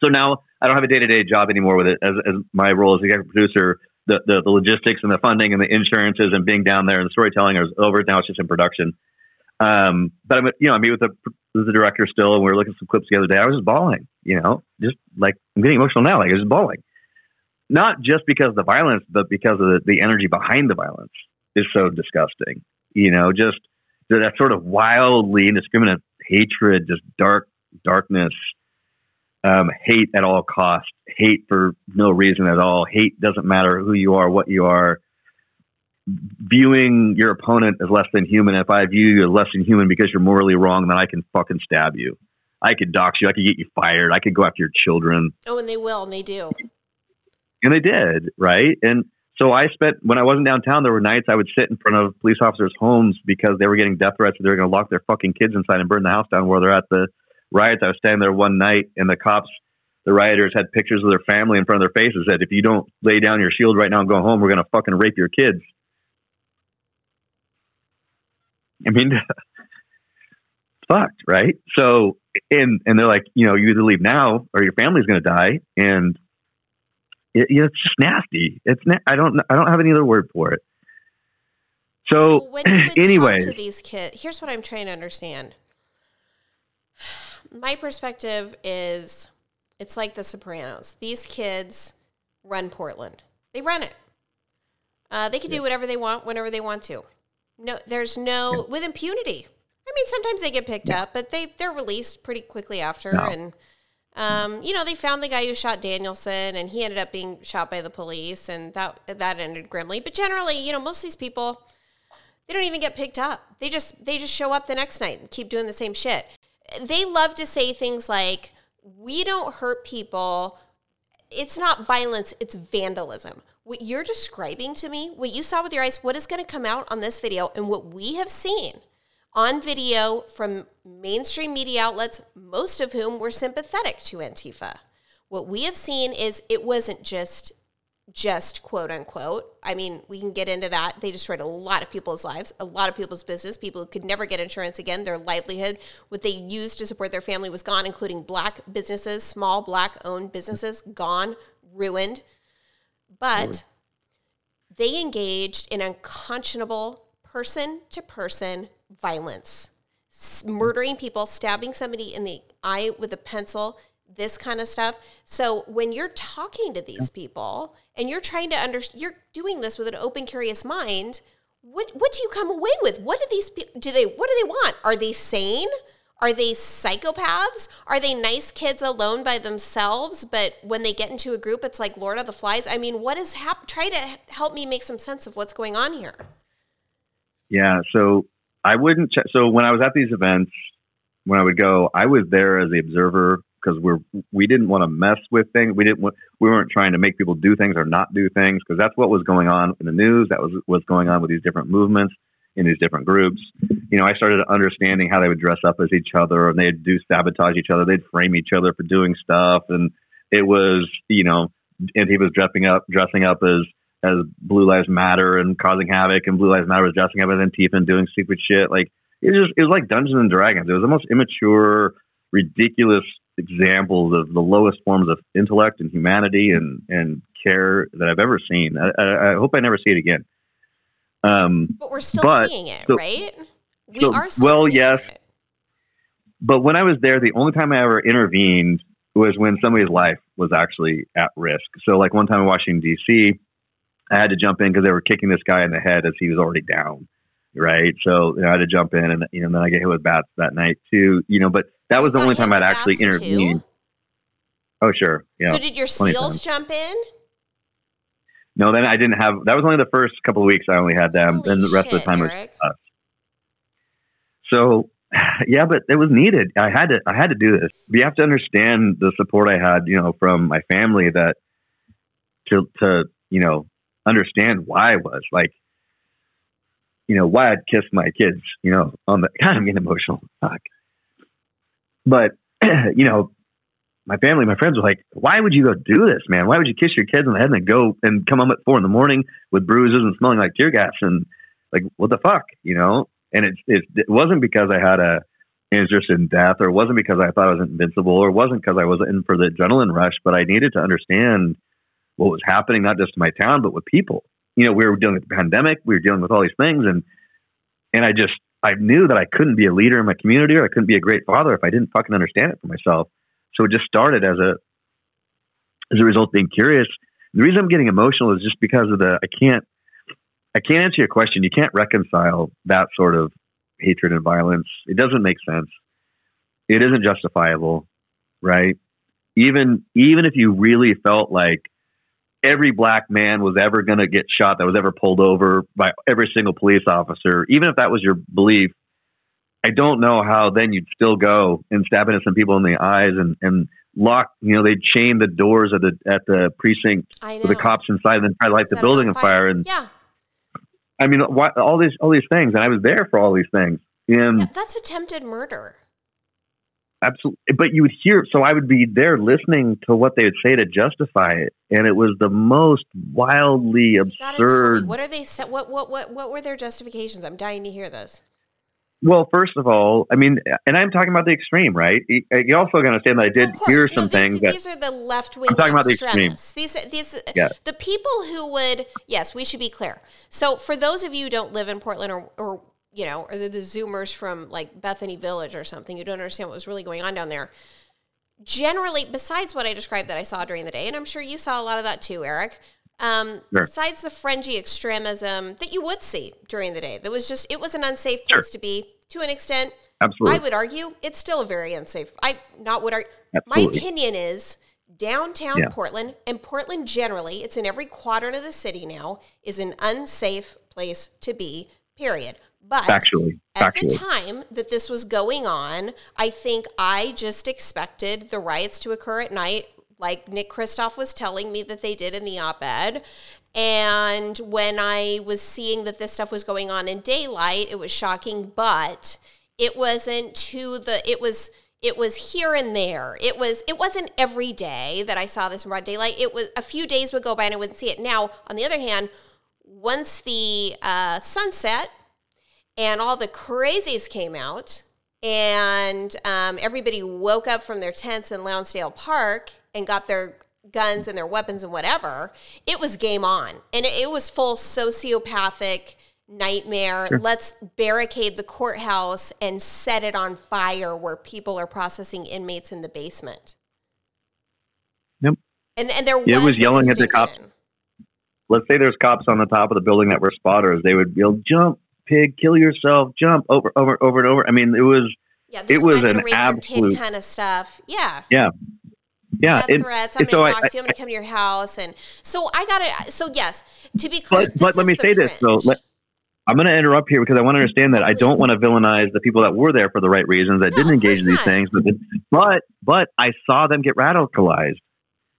B: So now I don't have a day to day job anymore with it as, as my role as executive producer. The, the, the logistics and the funding and the insurances and being down there and the storytelling is over. Now it's just in production. Um, but I'm, you know, I meet with the, the director still, and we were looking at some clips the other day. I was just bawling, you know, just like I'm getting emotional now. Like I was just bawling not just because of the violence, but because of the, the energy behind the violence is so disgusting. You know, just that sort of wildly indiscriminate hatred, just dark darkness, um, hate at all costs, hate for no reason at all. Hate doesn't matter who you are, what you are. Viewing your opponent as less than human. If I view you as less than human because you're morally wrong, then I can fucking stab you. I could dox you. I could get you fired. I could go after your children.
A: Oh, and they will, and they do.
B: And they did, right? And so I spent when I wasn't downtown. There were nights I would sit in front of police officers' homes because they were getting death threats. That they were going to lock their fucking kids inside and burn the house down where they're at the riots. I was standing there one night, and the cops, the rioters, had pictures of their family in front of their faces. Said, "If you don't lay down your shield right now and go home, we're going to fucking rape your kids." I mean, <laughs> fucked, right? So, and and they're like, you know, you either leave now or your family's going to die, and it, you know, it's just nasty. It's na- I don't I don't have any other word for it. So,
A: when you would <laughs>
B: anyways,
A: talk to these kids, here's what I'm trying to understand. My perspective is it's like The Sopranos. These kids run Portland. They run it. Uh, they can do whatever they want whenever they want to. No, there's no with impunity. I mean, sometimes they get picked up, but they they're released pretty quickly after.
B: No.
A: And um, you know, they found the guy who shot Danielson, and he ended up being shot by the police, and that that ended grimly. But generally, you know, most of these people they don't even get picked up. They just they just show up the next night and keep doing the same shit. They love to say things like, "We don't hurt people. It's not violence, it's vandalism." What you're describing to me, what you saw with your eyes, what is going to come out on this video and what we have seen on video from mainstream media outlets, most of whom were sympathetic to Antifa. What we have seen is it wasn't just just quote unquote. I mean, we can get into that. They destroyed a lot of people's lives, a lot of people's business. People could never get insurance again. Their livelihood, what they used to support their family was gone, including black businesses, small black owned businesses, gone, ruined. But they engaged in unconscionable person to person violence, murdering people, stabbing somebody in the eye with a pencil, this kind of stuff. So when you're talking to these people and you're trying to under, you're doing this with an open, curious mind. What what do you come away with? What do these pe- do they what do they want? Are they sane? Are they psychopaths? Are they nice kids alone by themselves? But when they get into a group, it's like Lord of the Flies. I mean, what is hap- Try to help me make some sense of what's going on here.
B: Yeah, so I wouldn't. Ch- so when I was at these events, when I would go, I was there as the observer because we're we didn't want to mess with things. We didn't. We weren't trying to make people do things or not do things because that's what was going on in the news. That was what's going on with these different movements in these different groups. You know, I started understanding how they would dress up as each other and they'd do sabotage each other. They'd frame each other for doing stuff, and it was you know, and he was dressing up dressing up as as Blue Lives Matter and causing havoc, and Blue Lives Matter was dressing up as Antifa and doing stupid shit. Like it just it was like Dungeons and Dragons. It was the most immature, ridiculous examples of the lowest forms of intellect and humanity and and care that I've ever seen. I, I, I hope I never see it again. Um,
A: But we're still
B: But-
A: seeing it,
B: so-
A: right? We
B: so-
A: are still
B: well, yes.
A: it.
B: but when I was there, the only time I ever intervened was when somebody's life was actually at risk. So, like one time in Washington D.C., I had to jump in because they were kicking this guy in the head as he was already down. Right, so you know, I had to jump in, and you know, then I get hit with bats that night too. You know, but that was
A: You
B: the only time I'd actually
A: too?
B: intervened. Oh, sure, yeah.
A: So did your seals jump in?
B: no, then I didn't have. That was only the first couple of weeks I only had them,
A: Holy
B: and the rest of the
A: shit,
B: time was
A: Eric.
B: So <sighs> yeah, but it was needed. I had to I had to do this. You have to understand the support I had, you know, from my family that to to you know understand why I was like, you know, why I'd kiss my kids, you know, on the <laughs> kind of getting emotional. Fuck. But <clears throat> you know, my family, my friends were like, "Why would you go do this, man? Why would you kiss your kids on the head and go and come home at four in the morning with bruises and smelling like tear gas and like what the fuck, you know?" And it it, it wasn't because I had a interest in death, or it wasn't because I thought I was invincible, or it wasn't because I was in for the adrenaline rush, but I needed to understand what was happening, not just to my town, but with people. You know, we were dealing with the pandemic, we were dealing with all these things, and and I just I knew that I couldn't be a leader in my community, or I couldn't be a great father if I didn't fucking understand it for myself. So it just started as a as a result being curious. The reason I'm getting emotional is just because of the I can't I can't answer your question. You can't reconcile that sort of hatred and violence. It doesn't make sense. It isn't justifiable, right? Even even if you really felt like every black man was ever going to get shot that was ever pulled over by every single police officer, even if that was your belief, I don't know how then you'd still go and stab innocent people in the eyes and, and lock, you know, they'd chain the doors at the at the precinct with the cops inside and then try to light Set the building on fire. fire. And
A: yeah.
B: I mean, why, all these all these things, and I was there for all these things. And
A: yeah, that's attempted murder.
B: Absolutely, but you would hear. So I would be there listening to what they would say to justify it, and it was the most wildly absurd.
A: What are they? What what what what were their justifications? I'm dying to hear this.
B: Well, first of all, I mean, and I'm talking about the extreme, right? You uh, also got to understand that I did hear some no,
A: things.
B: These, that,
A: these are the left wing. I'm talking about the extreme. These, these, yeah. the people who would. Yes, we should be clear. So, for those of you who don't live in Portland or, or you know, or the, the Zoomers from like Bethany Village or something, you don't understand what was really going on down there. Generally, besides what I described that I saw during the day, and I'm sure you saw a lot of that too, Eric. Um, sure. Besides the fringy extremism that you would see during the day, that was just it was an unsafe place sure. to be to an extent.
B: Absolutely,
A: I would argue it's still a very unsafe. I not would argue. My opinion is downtown yeah. Portland and Portland generally, it's in every quadrant of the city now, is an unsafe place to be. Period. But
B: factually,
A: at
B: factually.
A: the time that this was going on, I think I just expected the riots to occur at night like Nick Kristof was telling me that they did in the op ed. And when I was seeing that this stuff was going on in daylight, it was shocking, but it wasn't to the, it was, it was here and there. It was it wasn't every day that I saw this in broad daylight. It was a few days would go by and I wouldn't see it. Now, on the other hand, once the uh, sunset and all the crazies came out, and um, everybody woke up from their tents in Lownsdale Park, and got their guns and their weapons and whatever, it was game on. And it, was full sociopathic nightmare. Sure. Let's barricade the courthouse and set it on fire where people are processing inmates in the basement.
B: Yep.
A: And, and there was,
B: it was yelling at the cops. Let's say there's cops on the top of the building that were spotters. They would yell, jump, pig, kill yourself, jump, over, over, over and over. I mean, it was,
A: yeah,
B: it was an absolute
A: kind of stuff. Yeah.
B: Yeah yeah,
A: it, threats. I'm going to talk to you. I'm going to come to your house, and so I got it. So yes, to be clear,
B: but, but let me say fringe. this though. Let, I'm going to interrupt here because I want to understand that. I don't want to villainize the people that were there for the right reasons that no, didn't engage in these not. things, but but but I saw them get radicalized.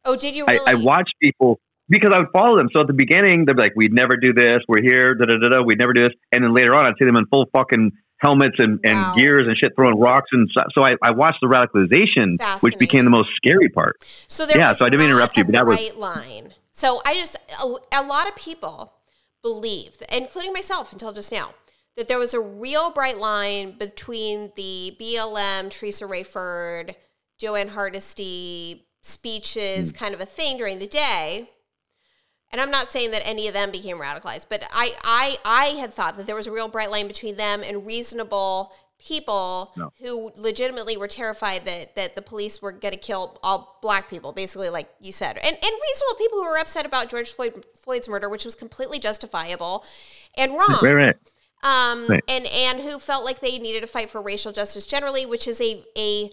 A: Oh, did you? Really?
B: I, I watched people because I would follow them. So at the beginning, they'd be like, "We'd never do this. We're here. Da da da da. We'd never do this." And then later on, I'd see them in full fucking helmets and, and wow. gears and shit throwing rocks and so, so I, I watched the radicalization which became the most scary part
A: so yeah so i didn't interrupt you but that was line so i just a, a lot of people believe including myself until just now that there was a real bright line between the blm teressa raiford joanne hardesty speeches mm. kind of a thing during the day and I'm not saying that any of them became radicalized, but I, I, I had thought that there was a real bright line between them and reasonable people no. who legitimately were terrified that, that the police were going to kill all black people, basically, like you said, and, and reasonable people who were upset about George Floyd, Floyd's murder, which was completely justifiable and wrong.
B: Right, right.
A: Um, right. and and who felt like they needed to fight for racial justice generally, which is a a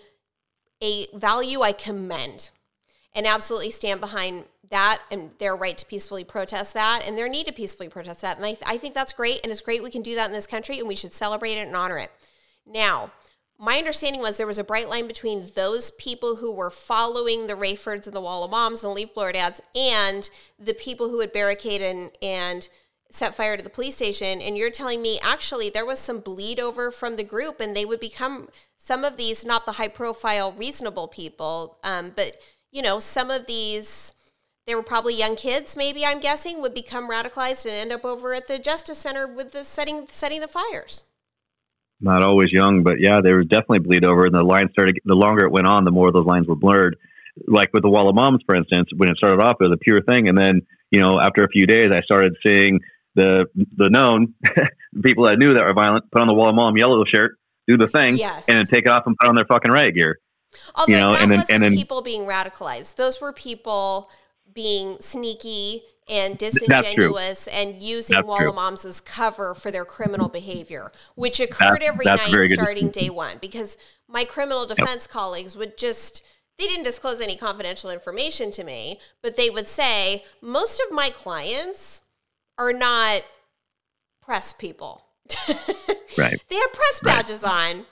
A: a value I commend and absolutely stand behind that and their right to peacefully protest that and their need to peacefully protest that. And I, th- I think that's great. And it's great we can do that in this country and we should celebrate it and honor it. Now, my understanding was there was a bright line between those people who were following the Raifords and the Wall of Moms and Leaf Blower Dads and the people who would barricade and, and set fire to the police station. And you're telling me actually there was some bleed over from the group and they would become some of these, not the high profile, reasonable people, um, but you know, some of these they were probably young kids maybe i'm guessing would become radicalized and end up over at the justice center with the setting setting the fires
B: not always young, but yeah, they were definitely bleed over. And the line started, the longer it went on, the more those lines were blurred. Like with the Wall of Moms, for instance, when it started off, it was a pure thing. And then, you know, after a few days, I started seeing the the known <laughs> people that knew that were violent put on the Wall of Mom yellow shirt, do the thing,
A: yes.
B: and then take it off and put on their fucking riot gear.
A: Although you know, that and then, wasn't and then, people being radicalized. Those were people being sneaky and disingenuous and using that's Wall true. Moms as cover for their criminal behavior, which occurred every night starting day one. Because my criminal defense yep. colleagues would just they didn't disclose any confidential information to me, but they would say most of my clients are not press people. <laughs>
B: right.
A: They have press badges right. on,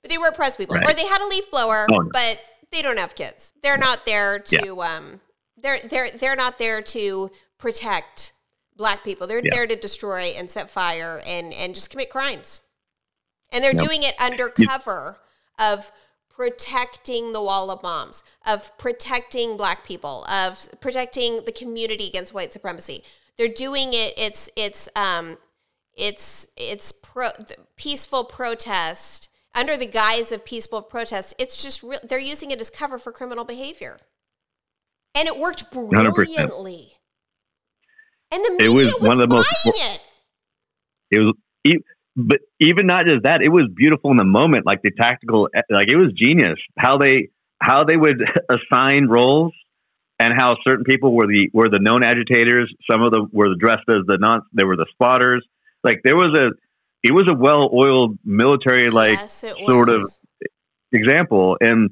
A: but they were press people, right. or they had a leaf blower, oh. but they don't have kids. They're not there to yeah. um, they're they're they're not there to protect black people. They're yeah. there to destroy and set fire and and just commit crimes. And they're yep. doing it under cover of protecting the wall of moms, of protecting black people, of protecting the community against white supremacy. They're doing it. It's it's um it's it's pro, peaceful protest under the guise of peaceful protest. It's just re- they're using it as cover for criminal behavior and it worked brilliantly. 100%. And the media it was, was one of the most. It.
B: it was, but even not just that, it was beautiful in the moment. Like the tactical, eh, like it was genius how they how they would <laughs> assign roles and how certain people were the were the known agitators. Some of them were dressed as the non. They were the spotters. Like there was a it was a well oiled military like yes, sort was. of example and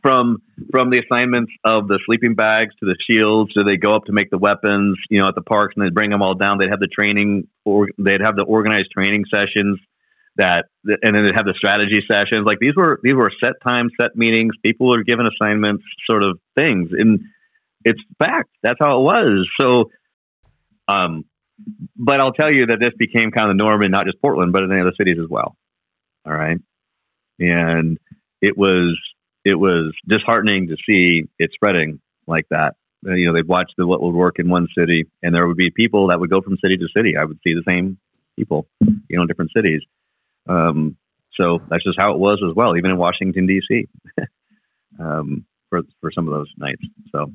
B: from from the assignments of the sleeping bags to the shields. Do they go up to make the weapons you know at the parks and they bring them all down. They'd have the training or they'd have the organized training sessions that and then they'd have the strategy sessions. Like these were these were set time set meetings. People were given assignments sort of things. And it's fact. That's how it was. So um but i'll tell you that this became kind of the norm in not just portland but in the other cities as well. All right? And it was it was disheartening to see it spreading like that. Uh, you know, they'd watch the, what would work in one city, and there would be people that would go from city to city. I would see the same people, you know, in different cities. Um, so that's just how it was as well, even in Washington D.C. <laughs> um, for for some of those nights. So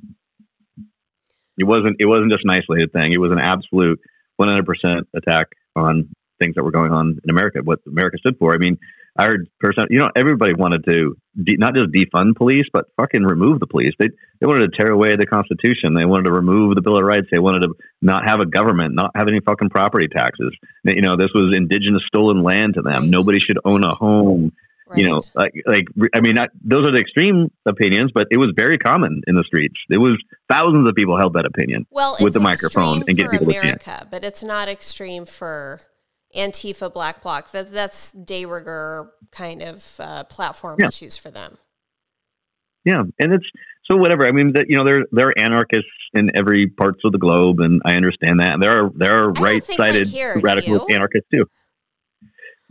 B: it wasn't it wasn't just an isolated thing. It was an absolute 100% attack on things that were going on in America, what America stood for. I mean, I heard person, you know, everybody wanted to de- not just defund police, but fucking remove the police. They they wanted to tear away the Constitution. They wanted to remove the Bill of Rights. They wanted to not have a government, not have any fucking property taxes. You know, this was indigenous stolen land to them. Right. Nobody should own a home. Right. You know, like like I mean, not, those are the extreme opinions, but it was very common in the streets. It was thousands of people held that opinion
A: well,
B: with the microphone
A: and get people America. But it's not extreme for Antifa Black Bloc. That that's de rigueur kind of uh, platform yeah. issues for them.
B: Yeah, and it's so whatever. I mean, that you know, there there are anarchists in every parts of the globe, and I understand that. And there are there are right sided radical anarchists too.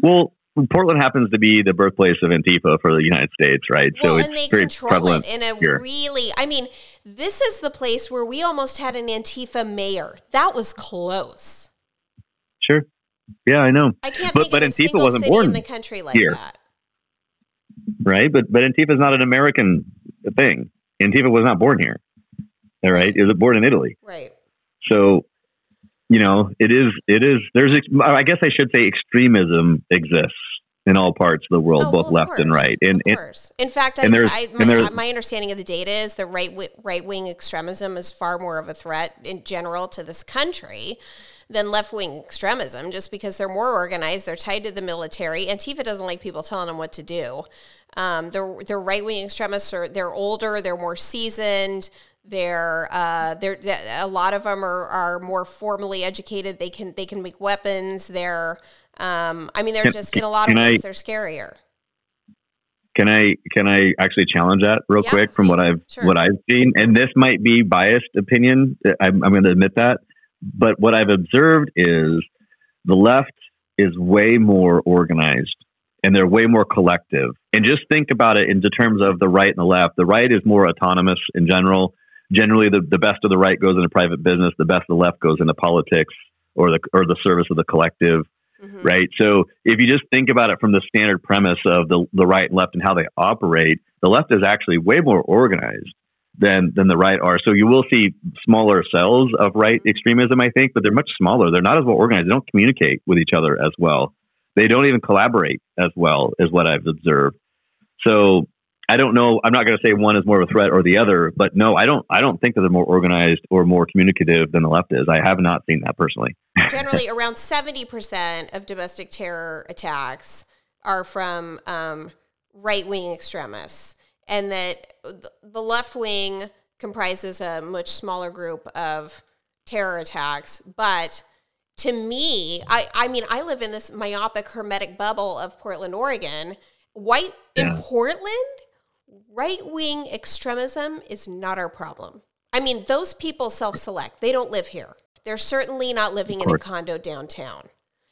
B: Well, Portland happens to be the birthplace of Antifa for the United States, right?
A: Well, so it's very prevalent in a here. really. I mean, this is the place where we almost had an Antifa mayor. That was close.
B: Sure. Yeah, I know.
A: I can't but, think but of Antifa wasn't born in the country like here. that.
B: Right, but but Antifa is not an American thing. Antifa was not born here. All right, it was born in Italy.
A: Right.
B: So, you know, it is it is there's I guess I should say extremism exists in all parts of the world, oh, both well, left
A: course.
B: and right. And,
A: of course. In fact, and I, my, my, understanding of the data is the right right wing extremism is far more of a threat in general to this country than left wing extremism just because they're more organized, they're tied to the military. Antifa doesn't like people telling them what to do. Um, they're they're right wing extremists are they're older, they're more seasoned. They're uh, they're a lot of them are, are more formally educated. They can they can make weapons. They're um, I mean they're can, just in a lot of ways I, they're scarier.
B: Can I can I actually challenge that real
A: Yeah,
B: quick from what. I've
A: Sure.
B: what I've seen? And this might be biased opinion. I'm, I'm going to admit that. But what I've observed is the left is way more organized and they're way more collective. And just think about it in the terms of the right and the left. The right is more autonomous in general. Generally, the, the best of the right goes into private business. The best of the left goes into politics or the or the service of the collective
A: Mhm.
B: right? So if you just think about it from the standard premise of the, the right and left and how they operate, the left is actually way more organized than than the right are. So you will see smaller cells of right extremism, I think, but they're much smaller. They're not as well organized. They don't communicate with each other as well. They don't even collaborate as well as what I've observed. So I don't know. I'm not going to say one is more of a threat or the other, but no, I don't. I don't think that they're more organized or more communicative than the left is. I have not seen that personally. <laughs>
A: Generally, around 70% of domestic terror attacks are from um, right wing extremists, and that the left wing comprises a much smaller group of terror attacks. But to me, I, I mean, I live in this myopic, hermetic bubble of Portland, Oregon. White in Portland, right wing extremism is not our problem. I mean, those people self select, they don't live here. They're certainly not living in a condo downtown.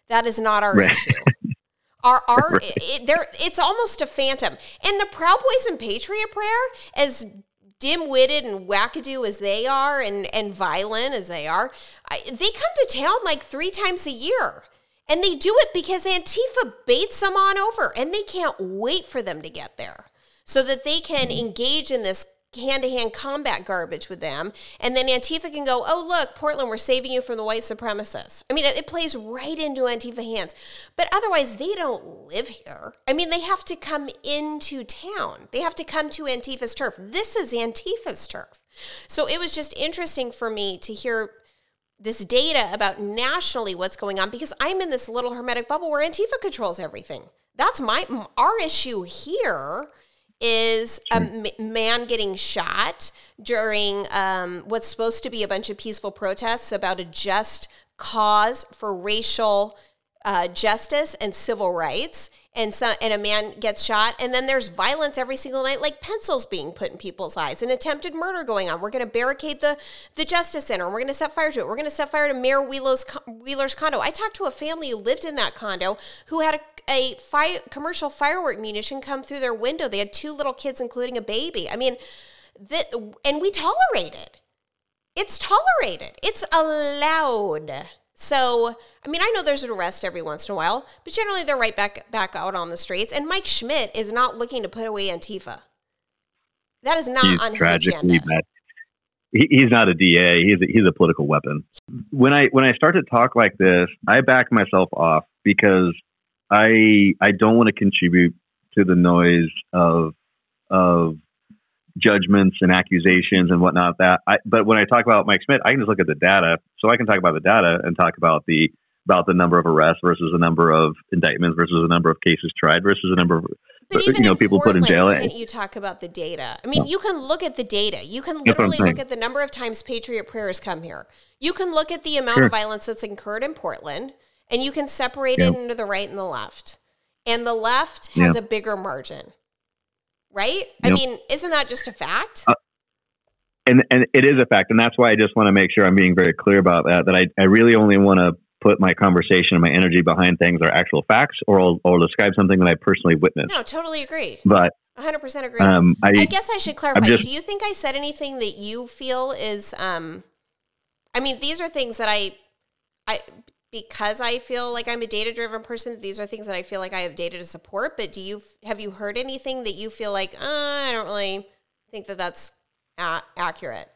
A: That is not our
B: Right.
A: issue. <laughs> Our, are <laughs>
B: Right.
A: it, there, it's almost a phantom. And the Proud Boys and Patriot Prayer, as dim-witted and wackadoo as they are, and and violent as they are, I, they come to town like three times a year, and they do it because Antifa baits them on over, and they can't wait for them to get there so that they can engage in this hand-to-hand combat garbage with them and then antifa can go oh look portland we're saving you from the white supremacists. I mean it, it plays right into antifa hands. But otherwise they don't live here. I mean they have to come into town. They have to come to antifa's turf. This is antifa's turf. So it was just interesting for me to hear this data about nationally what's going on because I'm in this little hermetic bubble where Antifa controls everything. That's my our issue here is a m- man getting shot during um, what's supposed to be a bunch of peaceful protests about a just cause for racial uh, justice and civil rights. And so, and a man gets shot, and then there's violence every single night, like pencils being put in people's eyes, and attempted murder going on. We're going to barricade the the Justice Center, we're going to set fire to it. We're going to set fire to Mayor Wheeler's, Wheeler's condo. I talked to a family who lived in that condo who had a, a fi- commercial firework munition come through their window. They had two little kids, including a baby. I mean, that, and we tolerate it it's tolerated. It's allowed. So, I mean, I know there's an arrest every once in a while, but generally they're right back back out on the streets. And Mike Schmidt is not looking to put away Antifa. That is not
B: he's
A: on his
B: tragically
A: agenda.
B: He, he's not a DA. He's a, he's a political weapon. When I when I start to talk like this, I back myself off because I I don't want to contribute to the noise of of judgments and accusations and whatnot. That I, but when I talk about Mike Schmidt, I can just look at the data, so I can talk about the data and talk about the about the number of arrests versus the number of indictments versus the number of cases tried versus the number of
A: But
B: you know people put in jail.
A: Can't you talk about the data? I mean, you can look at the data. You can
B: That's what I'm
A: literally look at the number of times Patriot Prayers come here. You can look at the amount
B: Sure.
A: of violence that's incurred in Portland, and you can separate
B: Yeah.
A: it into the right and the left. And the left has a bigger margin, right? I mean, isn't that just a fact?
B: Uh, and and it is a fact, and that's why I just want to make sure I'm being very clear about that. That I, I really only want to put my conversation and my energy behind things that are actual facts, or I'll, or describe something that I personally witnessed.
A: no, totally agree.
B: But
A: 100% agree.
B: um, I,
A: I guess I should clarify.
B: just-
A: Do you think I said anything that you feel is um I mean, these are things that I I because I feel like I'm a data-driven person, these are things that I feel like I have data to support, but do you have you heard anything that you feel like, uh, I don't really think that that's a- accurate?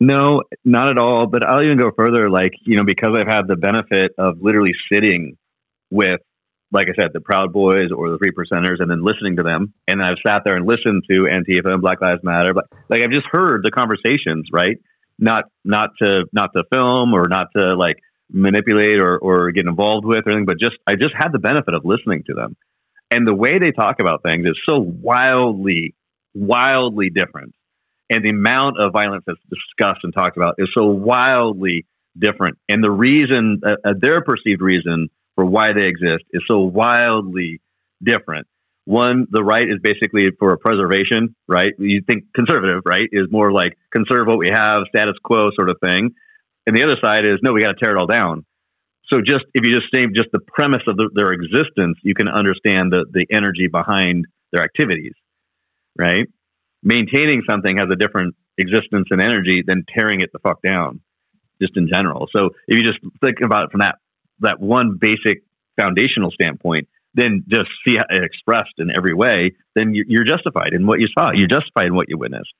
B: no, not at all. But I'll even go further. Like you know, because I've had the benefit of literally sitting with, like I said, the Proud Boys or the Three Percenters, and then listening to them, and I've sat there and listened to Antifa and Black Lives Matter. But like I've just heard the conversations, right? Not not to not to film or not to like manipulate or, or get involved with or anything, but just I just had the benefit of listening to them. And the way they talk about things is so wildly, wildly different. And the amount of violence that's discussed and talked about is so wildly different. And the reason, uh, uh, their perceived reason for why they exist is so wildly different. One, the right is basically for preservation, right? You think conservative, right, is more like conserve what we have, status quo sort of thing. And the other side is no, we got to tear it all down. So just if you just name just the premise of the, their existence, you can understand the the energy behind their activities, right? Maintaining something has a different existence and energy than tearing it the fuck down, just in general. So if you just think about it from that that one basic foundational standpoint, then just see it expressed in every way, then you're justified in what you saw. You're justified in what you witnessed,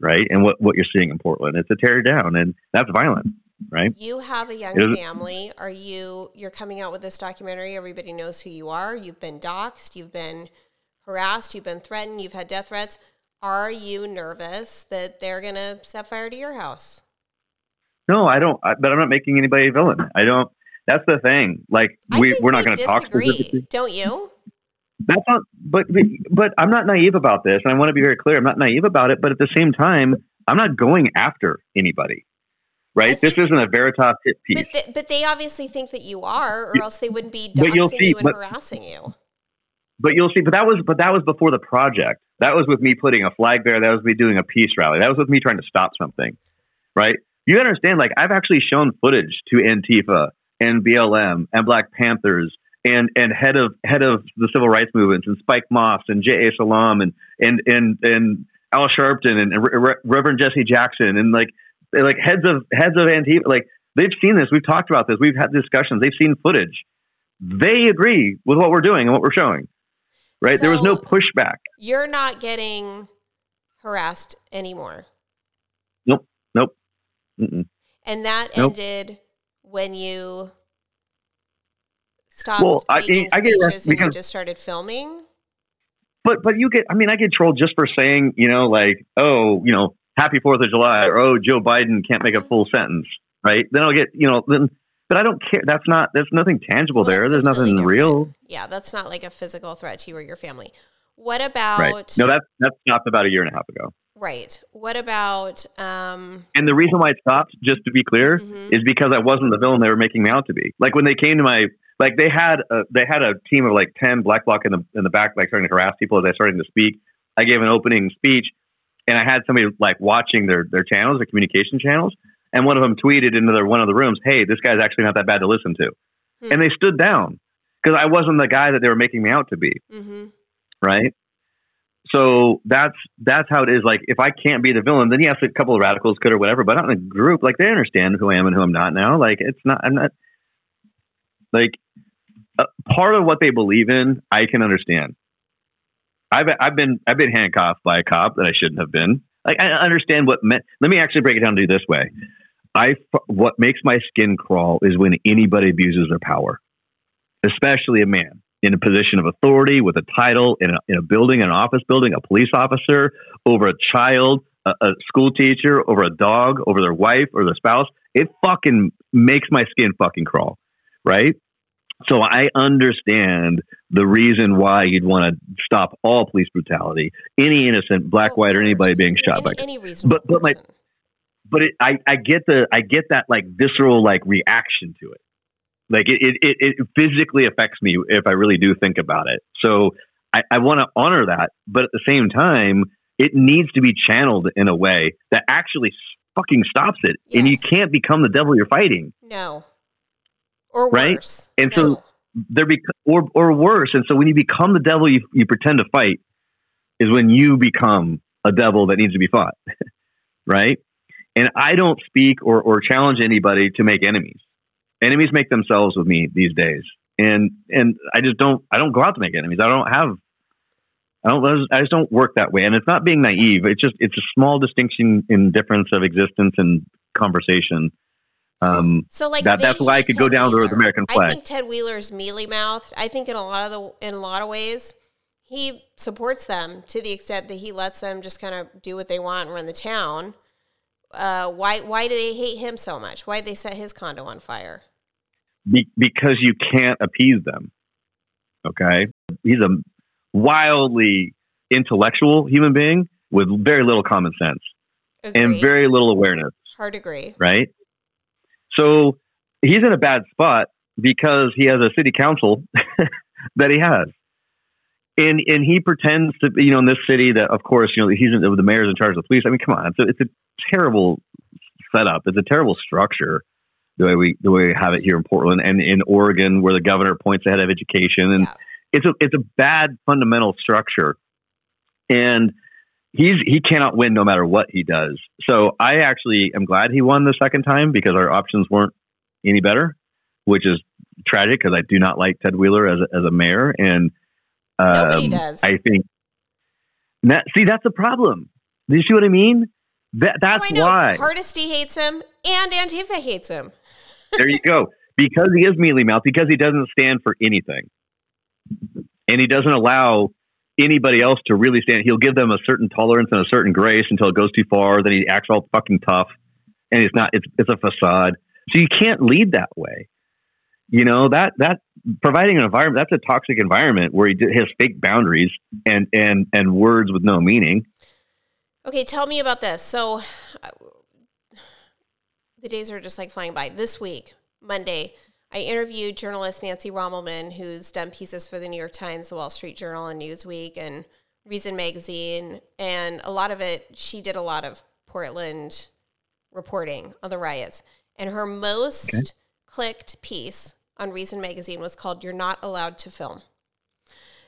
B: right? And what, what you're seeing in Portland. It's a tear down, and that's violent, right?
A: You have a young family. Are you? You're coming out with this documentary. Everybody knows who you are. You've been doxxed. You've been harassed. You've been threatened. You've had death threats. Are you nervous that they're going to set fire to your house?
B: No, I don't. I, but I'm not making anybody a villain. I don't. That's the thing. Like we we're not going to talk.
A: Don't you?
B: That's not. But but I'm not naive about this, and I want to be very clear. I'm not naive about it, but at the same time, I'm not going after anybody. Right? Think, this isn't a Veritas hit piece.
A: But, the, but they obviously think that you are, or else they wouldn't be doxing see, you and but, harassing you.
B: But you'll see. But that was but that was before the project. That was with me putting a flag there. That was me doing a peace rally. That was with me trying to stop something. Right? You understand? Like I've actually shown footage to Antifa and BLM and Black Panthers and and head of head of the civil rights movements and Spike Moss and J. A. Salam and and and and Al Sharpton and, and Re- Reverend Jesse Jackson and like like heads of heads of Antifa like they've seen this. We've talked about this. We've had discussions. They've seen footage. They agree with what we're doing and what we're showing. Right? So there was no pushback.
A: You're not getting harassed anymore.
B: Nope. Nope. Mm-mm.
A: And that nope. ended when you stopped well, I, I speeches and you just started filming?
B: But but you get I mean I get trolled just for saying you know like oh you know happy Fourth of July or oh Joe Biden can't make a full sentence right then I'll get you know then but I don't care that's not there's nothing tangible well, there there's nothing different. real
A: yeah that's not like a physical threat to you or your family what about
B: right. no that's that's stopped about a year and a half ago
A: Right. What about? Um...
B: And the reason why it stopped, just to be clear, mm-hmm. is because I wasn't the villain they were making me out to be. Like when they came to my, like they had a, they had a team of like ten black bloc in the in the back, like starting to harass people as I started to speak. I gave an opening speech, and I had somebody like watching their their channels, their communication channels, and one of them tweeted into their one of the rooms, "Hey, this guy's actually not that bad to listen to," mm-hmm. and they stood down because I wasn't the guy that they were making me out to be. Mm-hmm. Right so that's that's how it is. Like if I can't be the villain, then yes, a couple of radicals could or whatever. But not in a group. Like they understand who I am and who I'm not now. Like it's not. I'm not. Like uh, part of what they believe in, I can understand. I've I've been I've been handcuffed by a cop that I shouldn't have been. Like I understand what. Me- Let me actually break it down to you this way. I what makes my skin crawl is when anybody abuses their power, especially a man in a position of authority with a title in a, in a building, an office building, a police officer, over a child, a, a school teacher, over a dog, over their wife or their spouse, it fucking makes my skin fucking crawl, right? So I understand the reason why you'd want to stop all police brutality, any innocent black, white, or anybody being shot
A: any,
B: by.
A: Any reason, but but my,
B: but it, I I get the I get that like visceral like reaction to it. Like it, it, it physically affects me if I really do think about it. So I, I want to honor that, but at the same time, it needs to be channeled in a way that actually fucking stops it. Yes. And you can't become the devil you're fighting.
A: No. Or right? worse.
B: And no. so there be or or worse. And so when you become the devil you, you pretend to fight is when you become a devil that needs to be fought. <laughs> right? And I don't speak or, or challenge anybody to make enemies enemies make themselves with me these days, and and I just don't I don't go out to make enemies. I don't have I don't I just don't work that way, and it's not being naive. It's just it's a small distinction in difference of existence and conversation. Um,
A: so like
B: that, that's why I could Ted go down Wheeler. to the American flag.
A: I think Ted Wheeler's mealy mouthed. I think in a lot of the in a lot of ways he supports them to the extent that he lets them just kind of do what they want and run the town. Uh, why why do they hate him so much? Why did they set his condo on fire?
B: be, because you can't appease them. Okay, he's a wildly intellectual human being with very little common sense and very little awareness.
A: Hard agree.
B: Right. So he's in a bad spot because he has a city council <laughs> that he has. and and he pretends to you know in this city that of course you know he's in, the mayor's in charge of the police. I mean, come on, it's a, it's a terrible setup. It's a terrible structure the way we the way we have it here in Portland and in Oregon, where the governor appoints the head of education, and yeah. it's a it's a bad fundamental structure, and he's he cannot win no matter what he does. So I actually am glad he won the second time because our options weren't any better, which is tragic because I do not like Ted Wheeler as a, as a mayor, and
A: um, nobody does.
B: I think that see that's the problem. Do you see what I mean? That that's oh, why
A: Hardesty hates him and Antifa hates him. <laughs>
B: there you go. Because he is mealy mouthed, because he doesn't stand for anything, and he doesn't allow anybody else to really stand. He'll give them a certain tolerance and a certain grace until it goes too far. Then he acts all fucking tough, and it's not. It's it's a facade. So you can't lead that way. You know that that providing an environment that's a toxic environment where he has fake boundaries and and and words with no meaning.
A: Okay, tell me about this. So uh, the days are just like flying by. This week, Monday, I interviewed journalist Nancy Rommelmann, who's done pieces for the New York Times, the Wall Street Journal, and Newsweek, and Reason Magazine. And a lot of it, she did a lot of Portland reporting on the riots. And her most okay. clicked piece on Reason Magazine was called You're Not Allowed to Film.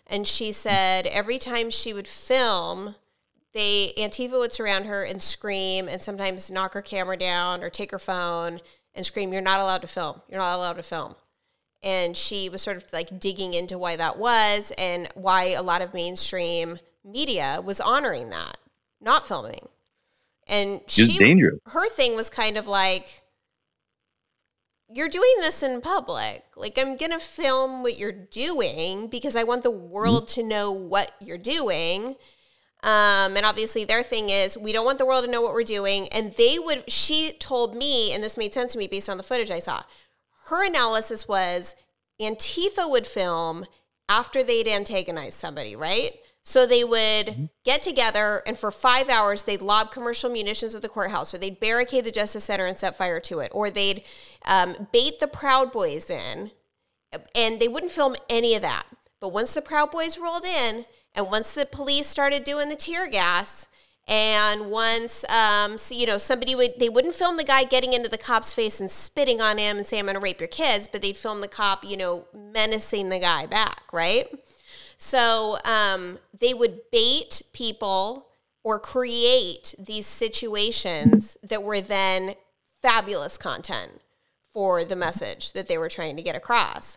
A: And she said every time she would film, they Antifa would surround her and scream and sometimes knock her camera down or take her phone and scream, You're not allowed to film. You're not allowed to film. And she was sort of like digging into why that was and why a lot of mainstream media was honoring that, not filming. And she,
B: dangerous.
A: her thing was kind of like, you're doing this in public. Like, I'm going to film what you're doing because I want the world mm-hmm. to know what you're doing. Um, and obviously, their thing is we don't want the world to know what we're doing. And they would, she told me, and this made sense to me based on the footage I saw. Her analysis was Antifa would film after they'd antagonize somebody, right? So they would mm-hmm. get together and for five hours they'd lob commercial munitions at the courthouse, or they'd barricade the Justice Center and set fire to it, or they'd um, bait the Proud Boys in, and they wouldn't film any of that. But once the Proud Boys rolled in, and once the police started doing the tear gas, and once um, so, you know somebody would they wouldn't film the guy getting into the cop's face and spitting on him and say I'm going to rape your kids, but they'd film the cop you know menacing the guy back, right? So um, they would bait people or create these situations that were then fabulous content for the message that they were trying to get across.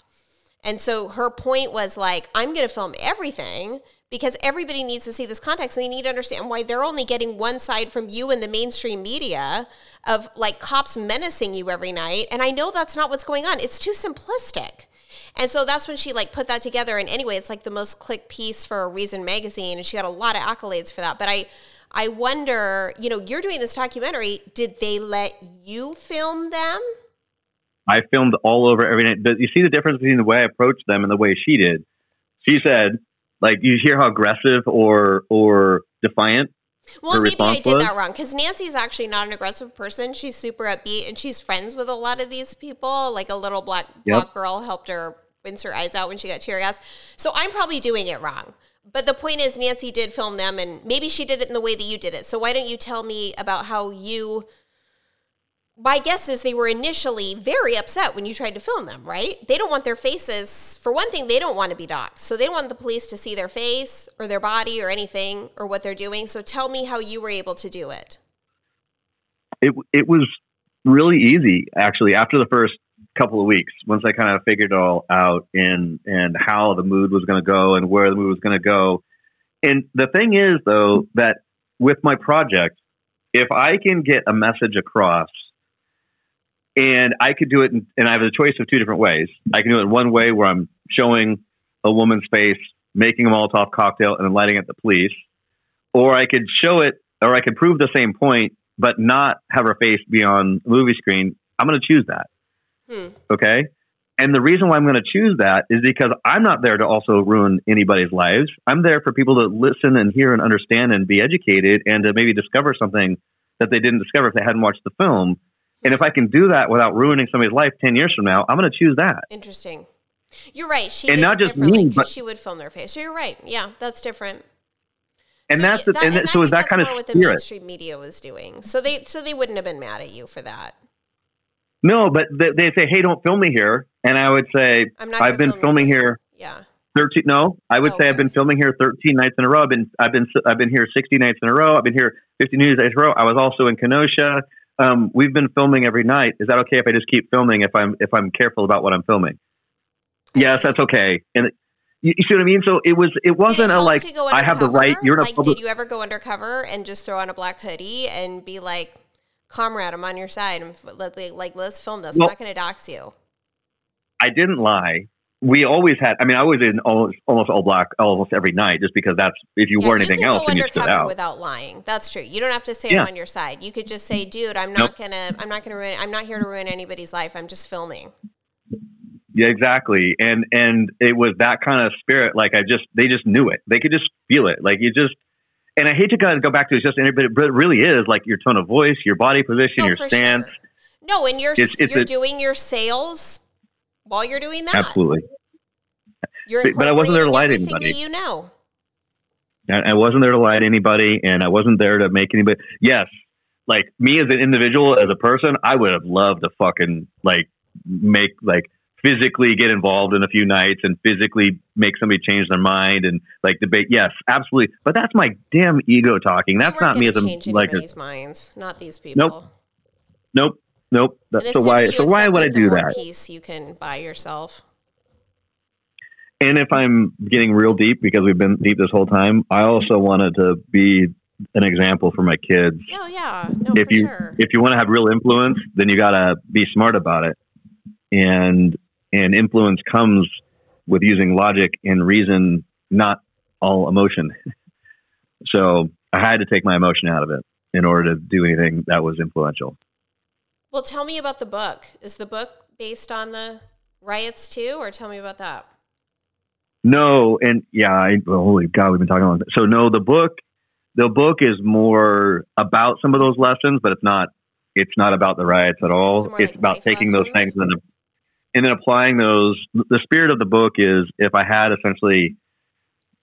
A: And so her point was like, I'm going to film everything because everybody needs to see this context and they need to understand why they're only getting one side from you and the mainstream media of like cops menacing you every night. And I know that's not what's going on. It's too simplistic. And so that's when she like put that together. And anyway, it's like the most click piece for a Reason magazine, and she got a lot of accolades for that. But I, I wonder, you know, you're doing this documentary. Did they let you film them?
B: I filmed all over every night. But you see the difference between the way I approached them and the way she did. She said, like, you hear how aggressive or or defiant
A: well, maybe I did was? that wrong because Nancy's actually not an aggressive person. She's super upbeat and she's friends with a lot of these people. Like a little black black girl helped her rinse her eyes out when she got tear gas. So I'm probably doing it wrong. But the point is, Nancy did film them, and maybe she did it in the way that you did it. So why don't you tell me about how you my guess is they were initially very upset when you tried to film them, right? They don't want their faces, for one thing, they don't want to be doxxed. So they want the police to see their face or their body or anything or what they're doing. So tell me how you were able to do it.
B: It, it was really easy, actually, after the first couple of weeks, once I kind of figured it all out and, and how the mood was going to go and where the mood was going to go. And the thing is, though, that with my project, if I can get a message across and I could do it, in, and I have a choice of two different ways. I can do it in one way where I'm showing a woman's face, making a Molotov cocktail, and then lighting it at the police, or I could show it, or I could prove the same point, but not have her face be on the movie screen. I'm going to choose that. Hmm. Okay. And the reason why I'm going to choose that is because I'm not there to also ruin anybody's lives. I'm there for people to listen and hear and understand and be educated and to maybe discover something that they didn't discover if they hadn't watched the film. And if I can do that without ruining somebody's life 10 years from now, I'm going to choose that.
A: Interesting. You're right. She
B: And not just me, but-
A: she would film their face. So you're right. Yeah, that's different.
B: And
A: So
B: that's the, and,
A: I
B: that- so is that kind of
A: what the mainstream media was doing. So they so they wouldn't have been mad at you for that.
B: No, but they, they say, "Hey, don't film me here," and I would say,
A: not.
B: "I've been
A: film
B: filming here
A: Yeah.
B: 13 no i would oh, say i've been filming here 13 nights in a row i've been i've been i've been here 60 nights in a row i've been here 50 nights in a row i was also in kenosha um, we've been filming every night is that okay if i just keep filming if i'm if i'm careful about what i'm filming yes that's okay and you, you see what i mean so it was it wasn't a like i have the right you're in
A: like,
B: public
A: did you ever go undercover and just throw on a black hoodie and be like, "Comrade, I'm on your side. I'm like, let's film this.
B: Well-
A: I'm not going to dox you."
B: i didn't lie we always had i mean i was in almost, almost all black almost every night just because that's if you
A: Yeah,
B: wore anything
A: can
B: else then you stood out
A: without lying. That's true. You don't have to say
B: Yeah.
A: I'm on your side. You could just say, "Dude, I'm
B: Nope.
A: not gonna. I'm not gonna ruin. I'm not here to ruin anybody's life. I'm just filming."
B: Yeah, exactly. And and it was that kind of spirit. Like I just they just knew it. They could just feel it. Like you just and I hate to kind of go back to it's just but it, but it really is like your tone of voice, your body position,
A: No,
B: your stance.
A: sure. No, and you're
B: It's- it's
A: you're
B: a-
A: doing your sales while you're doing that.
B: Absolutely.
A: You're
B: But- I wasn't there to lie to anybody.
A: you know.
B: I, wasn't there to lie to anybody, and I wasn't there to make anybody. Yes, like me as an individual, as a person, I would have loved to fucking like make like physically get involved in a few nights and physically make somebody change their mind and like debate. Yes, absolutely. But that's my damn ego talking. That's
A: weren't
B: me as a like
A: minds, not these people.
B: Nope. Nope.
A: And
B: That's
A: the
B: so why so why would I do that?
A: Piece you can buy yourself.
B: And if I'm getting real deep because we've been deep this whole time, I also wanted to be an example for my kids.
A: Oh yeah, no
B: if
A: for
B: you
A: sure.
B: if you want to have real influence, then you got to be smart about it. And and influence comes with using logic and reason, not all emotion. <laughs> so I had to take my emotion out of it in order to do anything that was influential.
A: Well, tell me about the book. Is the book based on the riots too, or tell me about that?
B: No, and yeah, I, well, holy God, we've been talking about. So no, the book, the book is more about some of those lessons, but it's not. It's not about the riots at all. It's
A: like
B: about taking those things and then, and then applying those. The spirit of the book is if I had essentially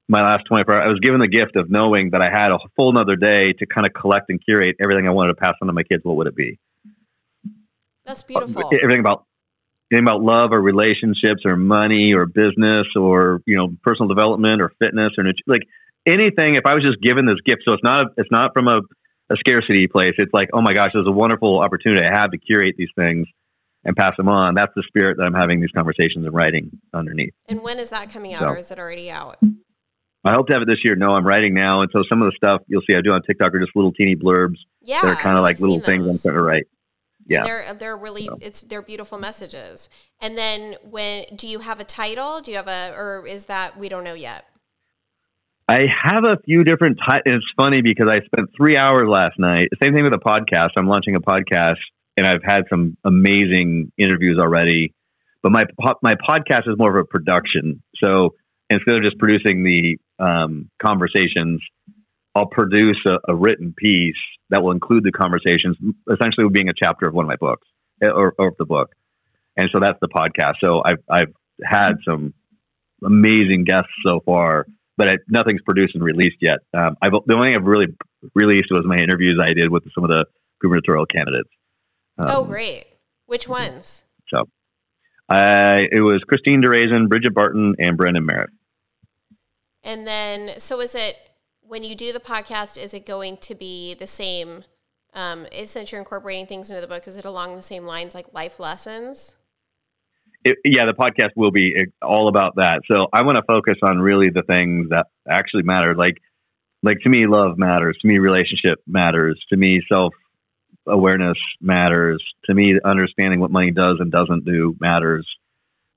B: my last 24 hours, I was given the gift of knowing that I had a full another day to kind of collect and curate everything I wanted to pass on to my kids. What would it be?
A: That's uh, beautiful.
B: everything about anything about love or relationships or money or business or you know personal development or fitness or like anything if i was just given this gift so it's not a, it's not from a, a scarcity place. It's like oh my gosh there's a wonderful opportunity. I have to curate these things and pass them on. That's the spirit that i'm having these conversations and writing underneath.
A: And when is that coming out,
B: So-
A: or is it already out?
B: i hope to have it this year. No i'm writing now. And so some of the stuff you'll see i do on tiktok are just little teeny blurbs
A: Yeah,
B: that are kind of like little things i'm starting to write yeah
A: they're they're really it's they're beautiful messages. And then when do you have a title? Do you have a or is that we don't know yet?
B: I have a few different titles. It's funny because I spent three hours last night. Same thing with a podcast. I'm launching a podcast, and I've had some amazing interviews already. But my po- my podcast is more of a production. So instead of just producing the um, conversations, I'll produce a, a written piece that will include the conversations, essentially being a chapter of one of my books eh, or, or the book. And so that's the podcast. So I've I've had some amazing guests so far but I, nothing's produced and released yet. Um, I've, the only thing I've really released was my interviews I did with some of the gubernatorial candidates. Um,
A: oh, great. Which ones?
B: So I, it was Christine Drazan, Bridget Barton, and Brandon Merritt.
A: And then so is it when you do the podcast? Is it going to be the same? Um, since you're incorporating things into the book, is it along the same lines like life lessons?
B: It, yeah, the podcast will be all about that. So I want to focus on really the things that actually matter. Like, like to me, love matters. To me, relationship matters. To me, self awareness matters. To me, understanding what money does and doesn't do matters.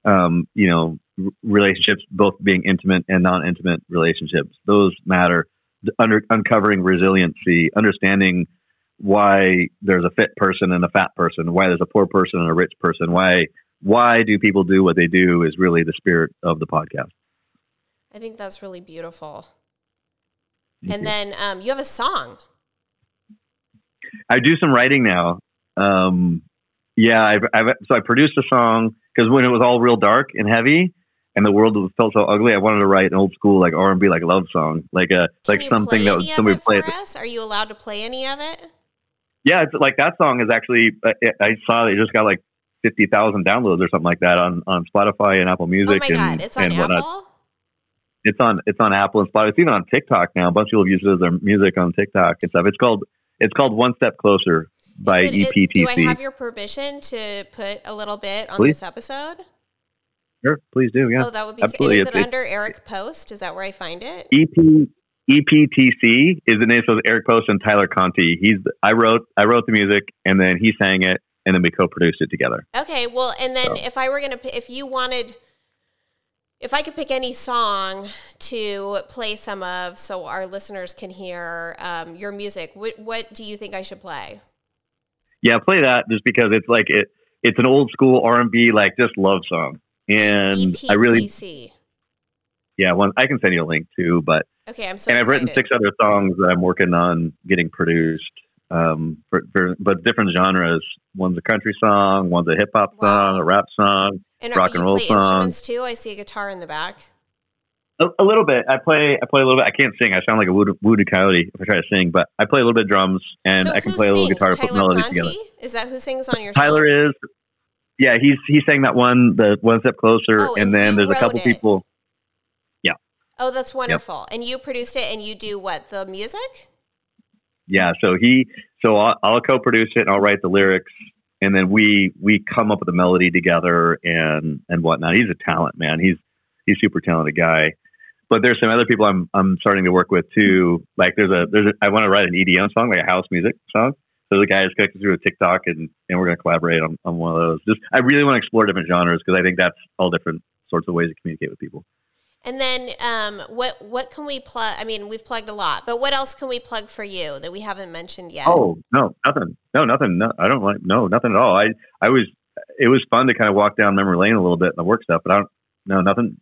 B: Um, you know, relationships, both being intimate and non-intimate relationships, those matter. Under uncovering resiliency, understanding why there's a fit person and a fat person, why there's a poor person and a rich person, why why do people do what they do is really the spirit of the podcast.
A: I think that's really beautiful.
B: Thank
A: and
B: you.
A: then um, you have a song.
B: I do some writing now. Um, yeah, I've, I've, so I produced a song because when it was all real dark and heavy, and the world felt so ugly. I wanted to write an old school like R and B like love song, like a like something that was somebody
A: play. Us? Are you allowed to play any of it?
B: Yeah, it's like that song is actually. Uh, I saw it just got like fifty thousand downloads or something like that on on Spotify and Apple Music.
A: Oh my
B: and,
A: god, it's on and Apple. Whatnot.
B: It's on it's on Apple and Spotify. It's even on TikTok now. A bunch of people use it as their music on TikTok and stuff. It's called it's called One Step Closer by it, EPTC.
A: do I have your permission to put a little bit on please. this episode?
B: Sure, please do. Yeah.
A: Oh, that would be. Absolutely. Is it under Eric Post? Is that where I find it?
B: EP EPTC is the name. So Eric Post and Tyler Conti. He's I wrote I wrote the music and then he sang it and then we co-produced it together.
A: Okay, well, and then so. if I were gonna if you wanted if I could pick any song to play some of so our listeners can hear um, your music, what, what do you think I should play?
B: Yeah, play that just because it's like it. It's an old school R and B like just love song, and
A: EPTC. I
B: really. Yeah, one I can send you a link too, but
A: okay, I'm so.
B: And
A: I've
B: written six other songs that I'm working on getting produced, um, for, for but different genres. One's a country song, one's a hip hop wow. song, a rap song,
A: and
B: rock and roll song.
A: Instruments too. I see a guitar in the back.
B: A, a, little bit. I play. I play a little bit. I can't sing. I sound like a wounded, coyote if I try to sing. But I play a little bit of drums, and
A: so
B: I can play a little guitar
A: to
B: put melodies together.
A: Is that who sings on your?
B: Tyler is. Yeah, he's he sang that one, the one step closer,
A: oh,
B: and, and then there's a couple
A: it.
B: people. Yeah.
A: Oh, that's wonderful. Yep. And you produced it, and you do what the music?
B: Yeah. So he. So I'll, I'll co-produce it, and I'll write the lyrics, and then we we come up with a melody together and and whatnot. He's a talent, man. He's he's super talented guy. But there's some other people I'm I'm starting to work with too. Like there's a there's a I want to write an EDM song, like a house music song. So the guy is connected through a TikTok, and and we're going to collaborate on, on one of those. Just I really want to explore different genres because I think that's all different sorts of ways to communicate with people.
A: And then, um, what what can we plug? I mean, we've plugged a lot, but what else can we plug for you that we haven't mentioned yet?
B: Oh no, nothing. No, nothing. No, I don't like. No, nothing at all. I I was. It was fun to kind of walk down memory lane a little bit in the work stuff, but I don't. No, nothing.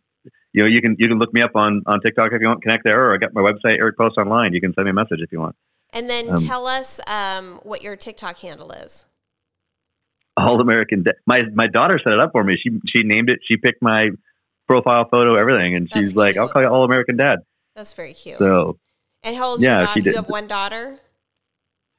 B: You know, you can you can look me up on on TikTok if you want. Connect there, or I got my website, Eric Post Online. You can send me a message if you want.
A: And then um, tell us um, what your TikTok handle is.
B: All American. De- my my daughter set it up for me. She she named it. She picked my profile photo, everything, and
A: That's
B: she's cute. like, "I'll call you All American Dad."
A: That's very cute.
B: So,
A: and how old
B: yeah,
A: your
B: she did.
A: You have one daughter.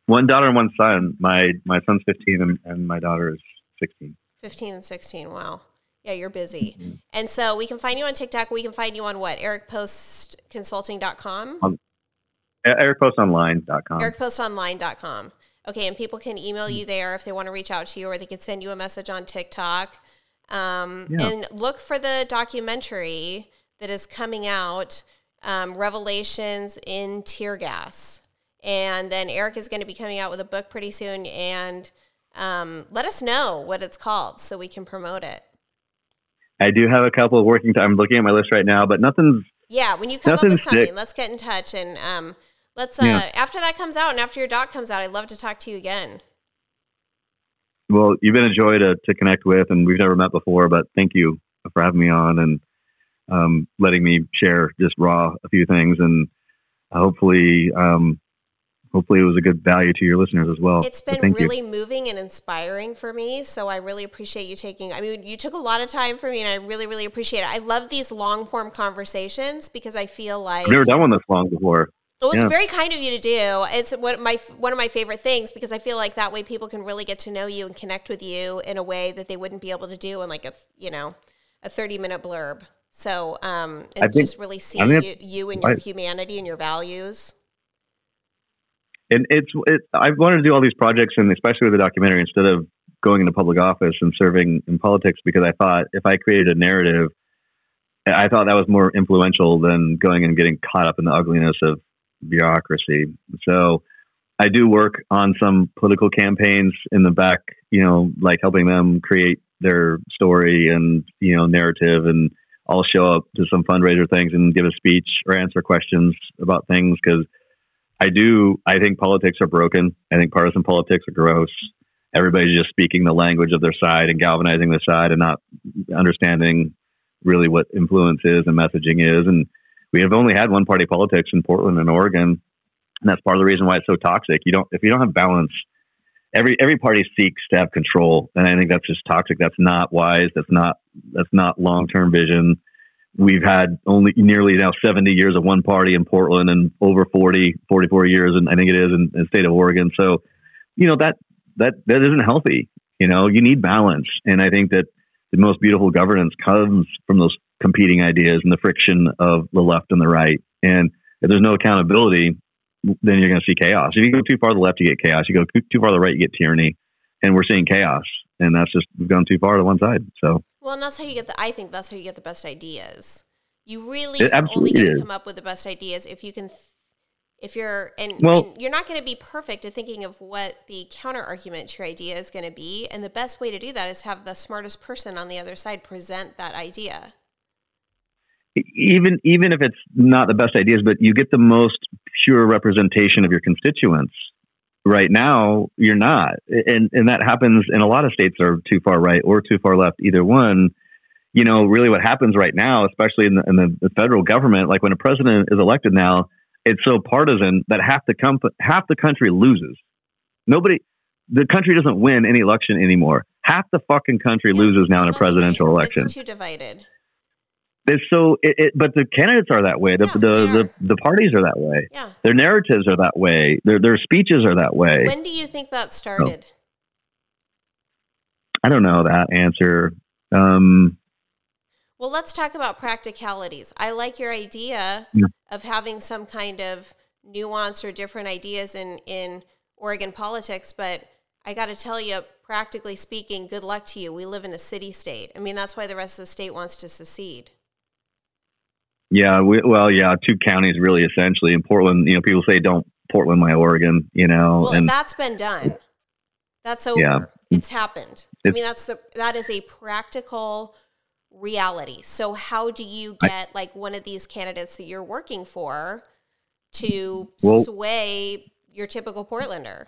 B: One daughter and one son. My my son's fifteen, and, and my daughter is sixteen.
A: Fifteen and sixteen. Wow. Yeah, you're busy. Mm-hmm. And so we can find you on TikTok. We can find you on what? EricPostConsulting.com?
B: Um, EricPostOnline.com.
A: EricPostOnline.com. Okay, and people can email you there if they want to reach out to you, or they can send you a message on TikTok. Um, yeah. And look for the documentary that is coming out, um, Revelations in Tear Gas. And then Eric is going to be coming out with a book pretty soon. And um, let us know what it's called so we can promote it.
B: I do have a couple of working. T- I'm looking at my list right now, but nothing's.
A: Yeah, when you come up with something, let's get in touch and um, let's. Uh, yeah. After that comes out and after your doc comes out, I'd love to talk to you again.
B: Well, you've been a joy to, to connect with, and we've never met before, but thank you for having me on and um, letting me share just raw a few things, and hopefully, um, hopefully, it was a good value to your listeners as well.
A: It's been really you. moving and inspiring for me, so I really appreciate you taking. I mean, you took a lot of time for me, and I really, really appreciate it. I love these long form conversations because I feel like
B: I've never done one this long before.
A: Well, it's yeah. very kind of you to do. It's one my one of my favorite things because I feel like that way people can really get to know you and connect with you in a way that they wouldn't be able to do in like a you know a thirty minute blurb. So um, and just really see you, you, and your I, humanity and your values.
B: And it's it, I've wanted to do all these projects and especially with the documentary instead of going into public office and serving in politics because I thought if I created a narrative, I thought that was more influential than going and getting caught up in the ugliness of bureaucracy. So I do work on some political campaigns in the back, you know, like helping them create their story and, you know, narrative and I'll show up to some fundraiser things and give a speech or answer questions about things because I do. I think politics are broken. I think partisan politics are gross. Everybody's just speaking the language of their side and galvanizing their side and not understanding really what influence is and messaging is. And we have only had one party politics in Portland and Oregon, and that's part of the reason why it's so toxic. You don't if you don't have balance, every every party seeks to have control, and I think that's just toxic. That's not wise. That's not that's not long term vision. we've had only nearly now 70 years of one party in Portland and over 40, 44 years, and I think it is in, in the state of Oregon. So, you know that that that isn't healthy. You know, you need balance, and I think that the most beautiful governance comes from those competing ideas and the friction of the left and the right. And if there's no accountability, then you're going to see chaos. If you go too far to the left, you get chaos. You go too far to the right, you get tyranny. And we're seeing chaos, and that's just we've gone too far to one side. So
A: well, and that's how you get the. I think that's how you get the best ideas. You really only going to come up with the best ideas if you can. If you're and, well, and you're not going to be perfect at thinking of what the counter argument to your idea is going to be, and the best way to do that is have the smartest person on the other side present that idea
B: even even if it's not the best ideas, but you get the most pure representation of your constituents. Right now, you're not, and and that happens in a lot of states are too far right or too far left. Either one, you know, really what happens right now, especially in the, in the, the federal government, like when a president is elected now, it's so partisan that half the com- half the country loses. Nobody, the country doesn't win any election anymore. Half the fucking country loses now in a presidential election.
A: It's too divided.
B: It's so, it, it, but the candidates are that way. The, yeah, the, the, the, parties are that way.
A: Yeah.
B: Their narratives are that way. Their, their speeches are that way.
A: When do you think that started? Oh.
B: I don't know that answer. Um,
A: well, let's talk about practicalities. I like your idea yeah. of having some kind of nuance or different ideas in, in Oregon politics, but I got to tell you, practically speaking, good luck to you. We live in a city state. I mean, that's why the rest of the state wants to secede.
B: Yeah, we, well, yeah, two counties really essentially. In Portland, you know, people say don't Portland my Oregon, you know.
A: Well, and that's been done. That's over. Yeah. It's happened. It's, I mean, that's the that is a practical reality. So how do you get I, like one of these candidates that you're working for to well, sway your typical Portlander?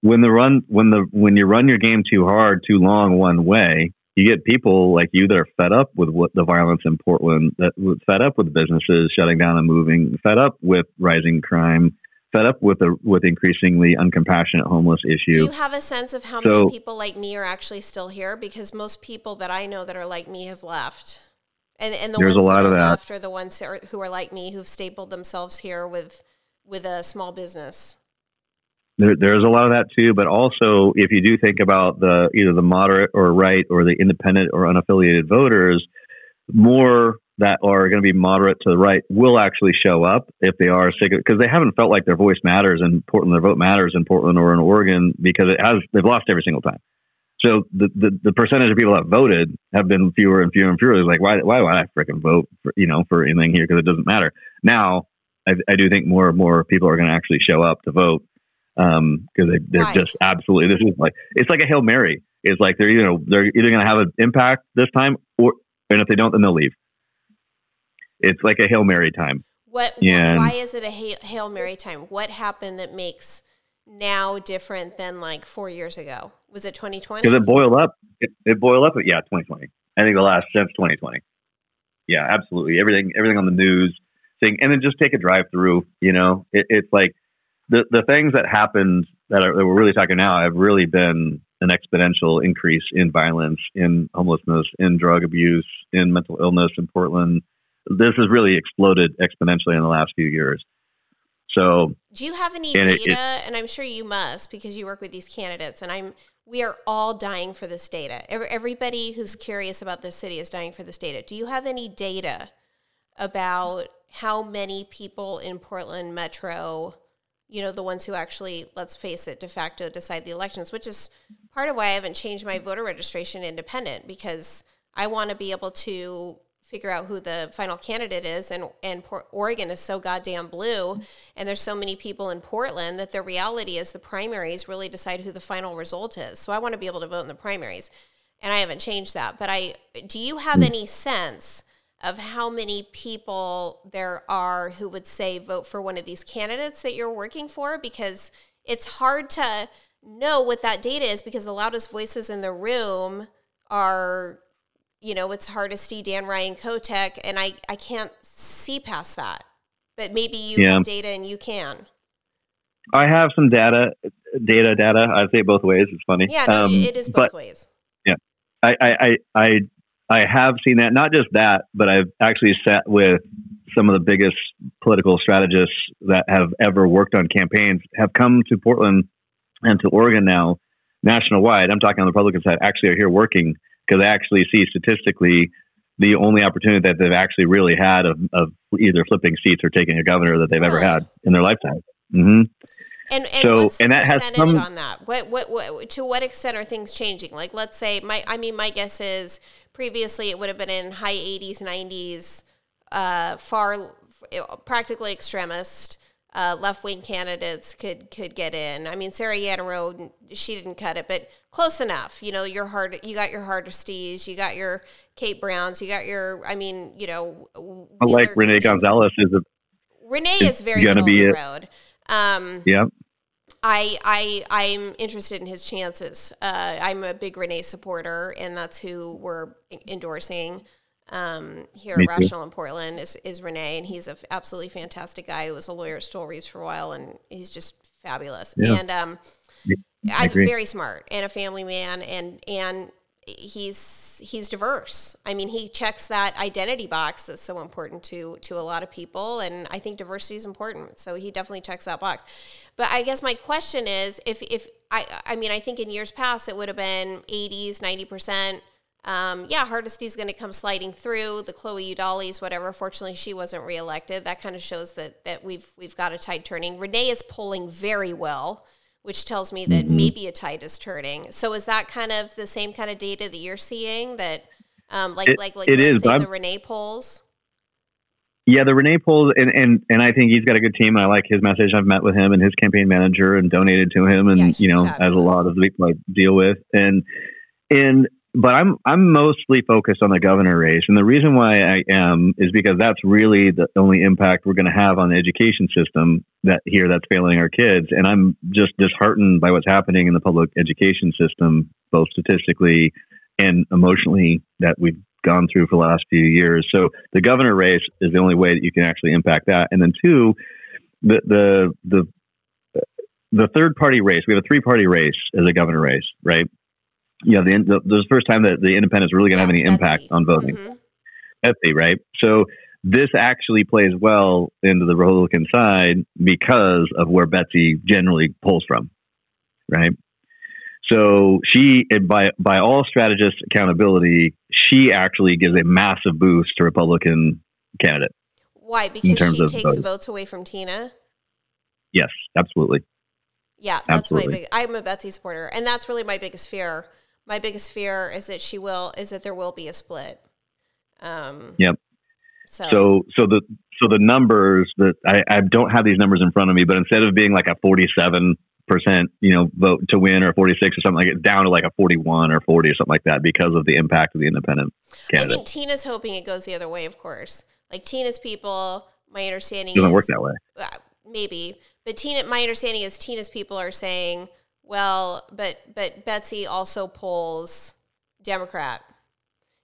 B: When the run when the when you run your game too hard, too long one way, you get people like you that are fed up with what the violence in Portland, that fed up with businesses shutting down and moving, fed up with rising crime, fed up with a with increasingly uncompassionate homeless issue. Do
A: you have a sense of how so, many people like me are actually still here? Because most people that I know that are like me have left. And, and the
B: there's
A: ones
B: a lot
A: that
B: of
A: are
B: that.
A: left are the ones who are, who are like me who've stapled themselves here with with a small business.
B: There, there's a lot of that too, but also if you do think about the either the moderate or right or the independent or unaffiliated voters, more that are going to be moderate to the right will actually show up if they are sick because they haven't felt like their voice matters in Portland, their vote matters in Portland or in Oregon because it has they've lost every single time. So the, the, the percentage of people that voted have been fewer and fewer and fewer. It's like why why would I freaking vote for you know for anything here because it doesn't matter. Now I, I do think more and more people are going to actually show up to vote um, because they, they're just absolutely. This is like it's like a hail mary. It's like they're you know they're either going to have an impact this time, or and if they don't, then they'll leave. It's like a hail mary time.
A: What? And, why is it a hail, mary time? What happened that makes now different than like four years ago? Was it 2020?
B: Because it boiled up. It, it boiled up. Yeah, 2020. I think the last since 2020. Yeah, absolutely. Everything, everything on the news thing, and then just take a drive through. You know, it, it's like the the things that happened that, are, that we're really talking now have really been an exponential increase in violence, in homelessness, in drug abuse, in mental illness in Portland. This has really exploded exponentially in the last few years. So,
A: do you have any data? It, it, and I'm sure you must because you work with these candidates, and I'm we are all dying for this data. Everybody who's curious about this city is dying for this data. Do you have any data about how many people in Portland Metro you know, the ones who actually, let's face it, de facto decide the elections, which is part of why I haven't changed my voter registration independent because I want to be able to figure out who the final candidate is and and Port- Oregon is so goddamn blue and there's so many people in Portland that the reality is the primaries really decide who the final result is. So I want to be able to vote in the primaries. And I haven't changed that, but I do you have hmm. any sense of how many people there are who would say vote for one of these candidates that you're working for because it's hard to know what that data is because the loudest voices in the room are you know it's hard to see Dan Ryan, Kotek, and I I can't see past that. But maybe you yeah. have data and you can.
B: I have some data, data, data. I say it both ways. It's funny.
A: Yeah, no, um, it is both
B: but,
A: ways.
B: Yeah, I, I, I, I have seen that. Not just that, but I've actually sat with some of the biggest political strategists that have ever worked on campaigns have come to Portland and to Oregon now, national wide. I'm talking on the Republican side. Actually, are here working because I actually see statistically the only opportunity that they've actually really had of, of either flipping seats or taking a governor that they've ever had in their lifetime. Mm-hmm.
A: And, and so, what's the and that percentage has some, on that? What, what, what, to what extent are things changing? Like, let's say, my, I mean, my guess is previously it would have been in high 80s, 90s, uh, far, practically extremist. Uh, left wing candidates could could get in. I mean, Sarah Iannarone, she didn't cut it, but close enough. You know, your hard, you got your Hardesty's, you got your Kate Browns, you got your. I mean, you know,
B: I like Rene Gonzalez is a.
A: Rene is, is very going to be the road. Um,
B: yeah.
A: I I I'm interested in his chances. Uh, I'm a big Rene supporter, and that's who we're endorsing um, here at Rational in Portland is, is Rene, and he's an absolutely fantastic guy who was a lawyer at Stoel Rives for a while, and he's just fabulous. Yeah. And um, I I'm very smart and a family man, and and he's he's diverse. I mean, he checks that identity box that's so important to to a lot of people, and I think diversity is important. So he definitely checks that box. But I guess my question is, if if I I mean, I think in years past it would have been 80s, 90 percent. Um, yeah, Hardesty's going to come sliding through. The Chloe Eudalys, whatever. Fortunately, she wasn't reelected. That kind of shows that that we've we've got a tide turning. Rene is polling very well which tells me that mm-hmm. maybe a tide is turning. So is that kind of the same kind of data that you're seeing that, um, like
B: it,
A: like like
B: it is,
A: the Rene polls?
B: Yeah, the Rene polls, and, and and I think he's got a good team. and I like his message. I've met with him and his campaign manager, and donated to him, and yeah, you know, fabulous. as a lot of the people I deal with, and and but I'm I'm mostly focused on the governor race, and the reason why I am is because that's really the only impact we're going to have on the education system that here that's failing our kids, and I'm just disheartened by what's happening in the public education system, both statistically and emotionally, that we've gone through for the last few years. So the governor race is the only way that you can actually impact that, and then two, the the the the third party race. We have a three party race as a governor race, right? yeah, the, the, this is the first time that the independents really going to have any impact on voting. Mm-hmm. Betsy, right? So this actually plays well into the Republican side because of where Betsy generally pulls from, right? So she, by by all strategists' accountability, she actually gives a massive boost to Republican candidate.
A: Why? Because she takes voting. votes away from Tina.
B: Yes, absolutely.
A: Yeah, that's absolutely. my big. I'm a Betsy supporter, and that's really my biggest fear my biggest fear is that she will is that there will be a split. Um,
B: yep. So. so so the so the numbers that I, I don't have these numbers in front of me, but instead of being like a forty seven percent, you know, vote to win or forty six or something like it, down to like a forty one or forty or something like that because of the impact of the independent candidate. I think
A: Tina's hoping it goes the other way, of course. Like Tina's people, my understanding
B: it doesn't
A: is,
B: work that way.
A: Uh, maybe, but Tina, my understanding is Tina's people are saying well, but but Betsy also polls Democrat.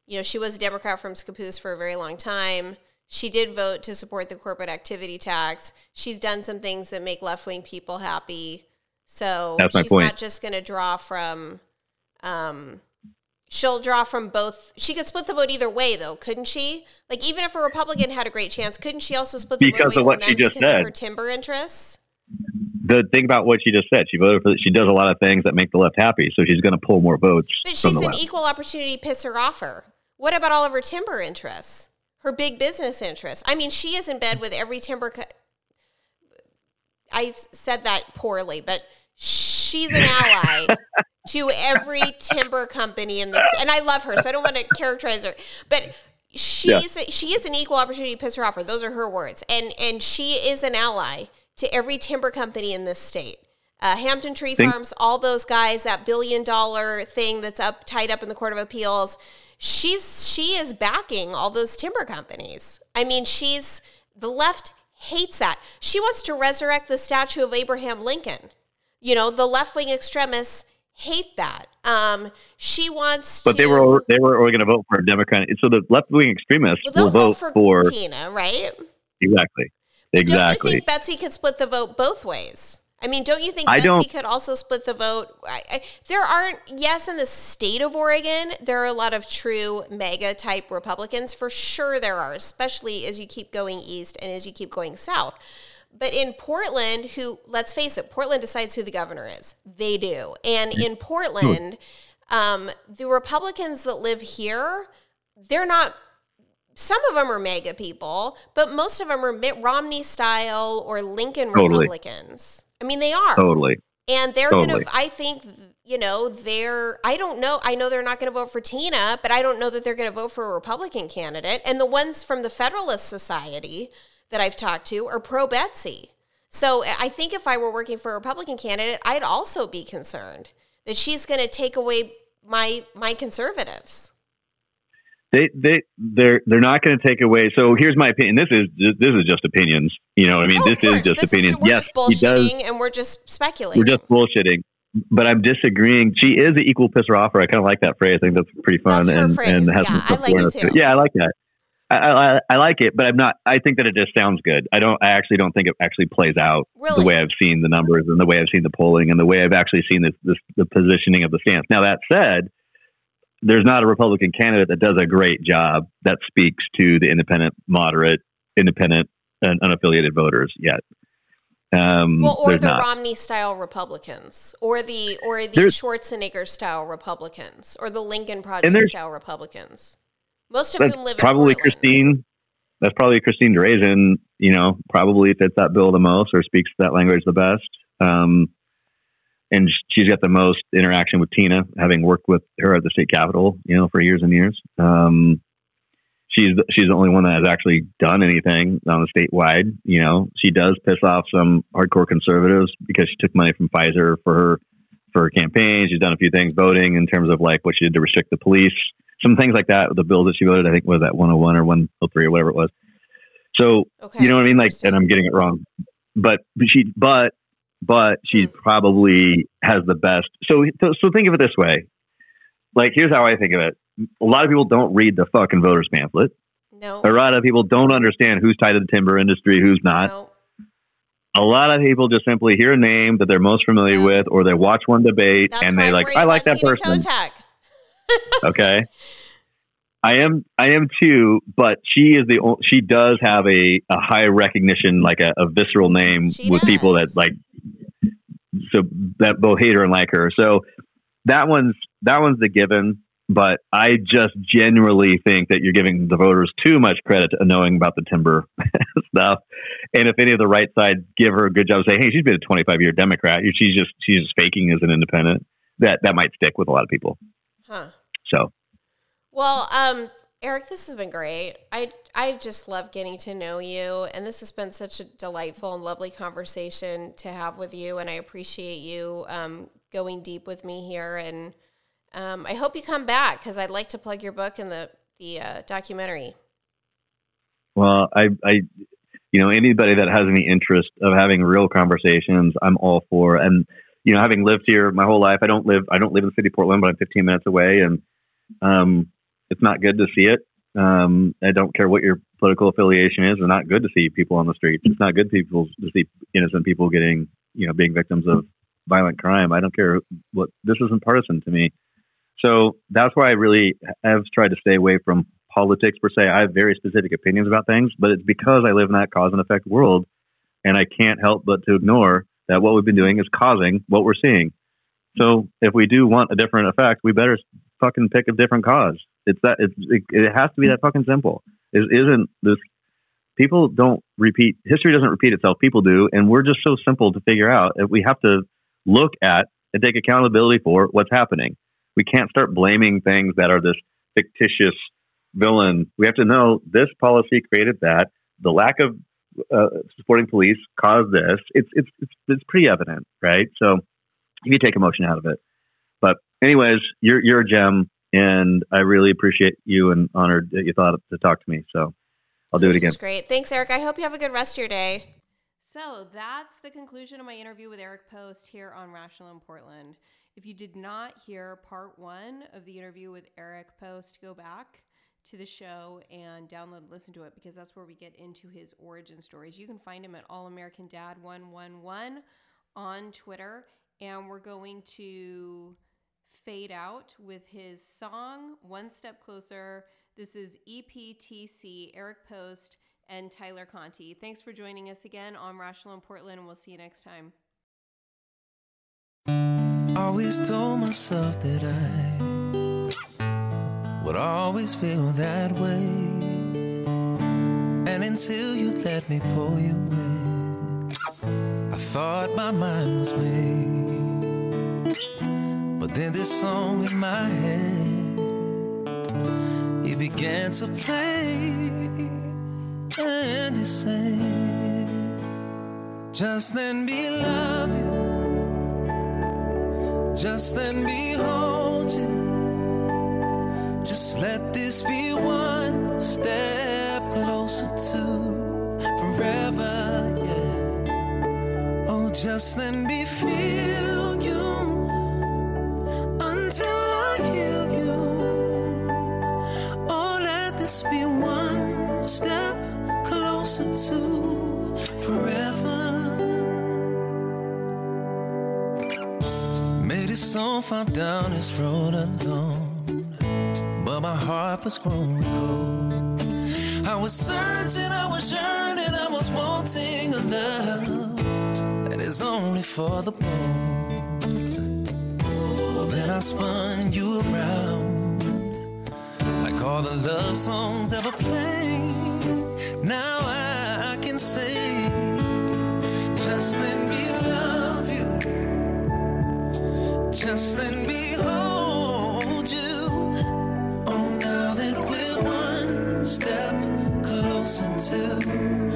A: You know, she was a Democrat from Scappoose for a very long time. She did vote to support the corporate activity tax. She's done some things that make left wing people happy. So she's point. not just going to draw from. Um, she'll draw from both. She could split the vote either way, though, couldn't she? Like even if a Republican had a great chance, couldn't she also split the
B: because
A: vote
B: of what she just said.
A: of her timber interests?
B: the thing about what she just said, she voted for. She does a lot of things that make the left happy, so she's going to pull more votes.
A: But she's an left. equal opportunity pisser offer. What about all of her timber interests? Her big business interests. I mean, she is in bed with every timber. Co- I said that poorly, but she's an ally <laughs> to every timber company in this. And I love her, so I don't want to characterize her, but she's yeah. she is an equal opportunity pisser offer. Those are her words, and and she is an ally to every timber company in this state. Uh, Hampton Tree Think- Farms, all those guys, that billion dollar thing that's up tied up in the Court of Appeals. She's she is backing all those timber companies. I mean, she's the left hates that. She wants to resurrect the statue of Abraham Lincoln. You know, the left wing extremists hate that. Um, she wants,
B: but
A: to,
B: they were they were going to vote for a Democrat. So the left wing extremists well, will vote, vote for, for
A: Tina, right?
B: Exactly. Exactly.
A: Don't you think Betsy could split the vote both ways? I mean, don't you think
B: I
A: Betsy
B: don't-
A: could also split the vote? I, I, there aren't, yes, in the state of Oregon, there are a lot of true MAGA type Republicans. For sure, there are, especially as you keep going east and as you keep going south. But in Portland, who, let's face it, Portland decides who the governor is. They do. And in Portland, um, the Republicans that live here, they're not some of them are MAGA people, but most of them are Mitt Romney style or Lincoln
B: Totally.
A: Republicans. I mean, they are.
B: Totally.
A: And they're
B: Totally.
A: going to, I think, you know, they're, I don't know. I know they're not going to vote for Tina, but I don't know that they're going to vote for a Republican candidate. And the ones from the Federalist Society that I've talked to are pro Betsy. So eh, I think if I were working for a Republican candidate, I'd also be concerned that she's going to take away my my conservatives.
B: They they they're they're not going to take away. So here's my opinion. This is this is just opinions. You know, I mean,
A: Oh,
B: this is just
A: This
B: opinions.
A: we're
B: yes,
A: just
B: he does.
A: and we're just speculating.
B: We're just bullshitting. But I'm disagreeing. She is an equal pisser offer. I kind of like that phrase. I think that's pretty fun
A: That's
B: and and has
A: Yeah,
B: some
A: I like it too.
B: Yeah, I like that. I, I I like it, but I'm not. I think that it just sounds good. I don't. I actually don't think it actually plays out
A: really.
B: the way I've seen the numbers and the way I've seen the polling and the way I've actually seen this, this the positioning of the stance. Now that said, there's not a Republican candidate that does a great job that speaks to the independent, moderate, independent, and unaffiliated voters yet. Um,
A: well, or the. Romney style Republicans, or the or the
B: There's-
A: Schwarzenegger style Republicans, or the Lincoln Project style Republicans. Most of
B: That's
A: whom live
B: probably
A: in
B: Christine. That's probably Christine Drazan. You know, probably fits that bill the most or speaks that language the best. Um, and she's got the most interaction with Tina, having worked with her at the state capitol, you know, for years and years. Um, she's the- she's the only one that has actually done anything on the statewide. You know, she does piss off some hardcore conservatives because she took money from Pfizer for her for her campaign. She's done a few things voting in terms of like what she did to restrict the police, some things like that. The bill that she voted, I think, was that 101 or 103 or whatever it was. So
A: Okay,
B: you know what I mean? Like, and I'm getting it wrong, but she, but, but she
A: Hmm.
B: probably has the best. So, so, so think of it this way. Like, here's how I think of it. A lot of people don't read the fucking voters pamphlet.
A: no,
B: A lot of people don't understand who's tied to the timber industry, who's not.
A: no,
B: A lot of people just simply hear a name that they're most familiar with, or they watch one debate
A: that's
B: and they like, I like that
A: Tina
B: person.
A: Kotek. <laughs>
B: okay. I am i am too but she is the o- she does have a, a high recognition like a, a visceral name
A: She
B: with people that like so that both hate her and like her. So that one's that one's the given but i just genuinely think that you're giving the voters too much credit to knowing about the timber <laughs> stuff. And if any of the right side give her a good job saying hey she's been a 25 year democrat she's just she's just faking as an independent that that might stick with a lot of people
A: Huh.
B: so
A: Well, um, Eric, this has been great. I I just love getting to know you, and this has been such a delightful and lovely conversation to have with you. And I appreciate you um, going deep with me here. And um, I hope you come back because I'd like to plug your book and the the uh, documentary.
B: Well, I, I, you know, anybody that has any interest of having real conversations, I'm all for. And you know, having lived here my whole life, I don't live, I don't live in the city of Portland, but I'm 15 minutes away, and um, it's not good to see it. Um, I don't care what your political affiliation is. It's not good to see people on the streets. It's not good people to see innocent people getting, you know, being victims of violent crime. I don't care what. This isn't partisan to me. So that's why I really have tried to stay away from politics per se. I have very specific opinions about things, but it's because I live in that cause and effect world, and I can't help but to ignore that what we've been doing is causing what we're seeing. So if we do want a different effect, we better fucking pick a different cause. It's that it's, it, it has to be that fucking simple. It isn't this. People don't repeat history doesn't repeat itself. People do, and we're just so simple to figure out. If we have to look at and take accountability for what's happening. We can't start blaming things that are this fictitious villain. We have to know this policy created that. The lack of uh, supporting police caused this. It's, it's it's it's pretty evident, right? So you can take emotion out of it. But anyways, you're you're a gem, and I really appreciate you and honored that you thought to talk to me. So I'll do
A: this
B: it again.
A: was great. Thanks, Eric. I hope you have a good rest of your day.
C: So that's the conclusion of my interview with Eric Post here on Rational in Portland. If you did not hear part one of the interview with Eric Post, go back to the show and download and listen to it because that's where we get into his origin stories. You can find him at All American Dad 111 on Twitter, and we're going to fade out with his song One Step Closer. This is EPTC, Eric Post, and Tyler Conti. Thanks for joining us again on Rational in Portland, and we'll see you next time.
D: I Always told myself that I would always feel that way. And until you let me pull you in, I thought my mind was made. But then this song in my head, it began to play. And it sang, Just let me love you. Just let me hold you. Just let this be one step closer to forever, yeah. Oh, just let me feel you until I hear you. Oh, let this be one step closer to forever. Made it so far down this road alone, my heart was growing cold. I was searching, I was yearning, I was wanting a love that is only for the bold. Then I spun you around like all the love songs ever played. Now I, I can say, just let me love you. Just let me hold to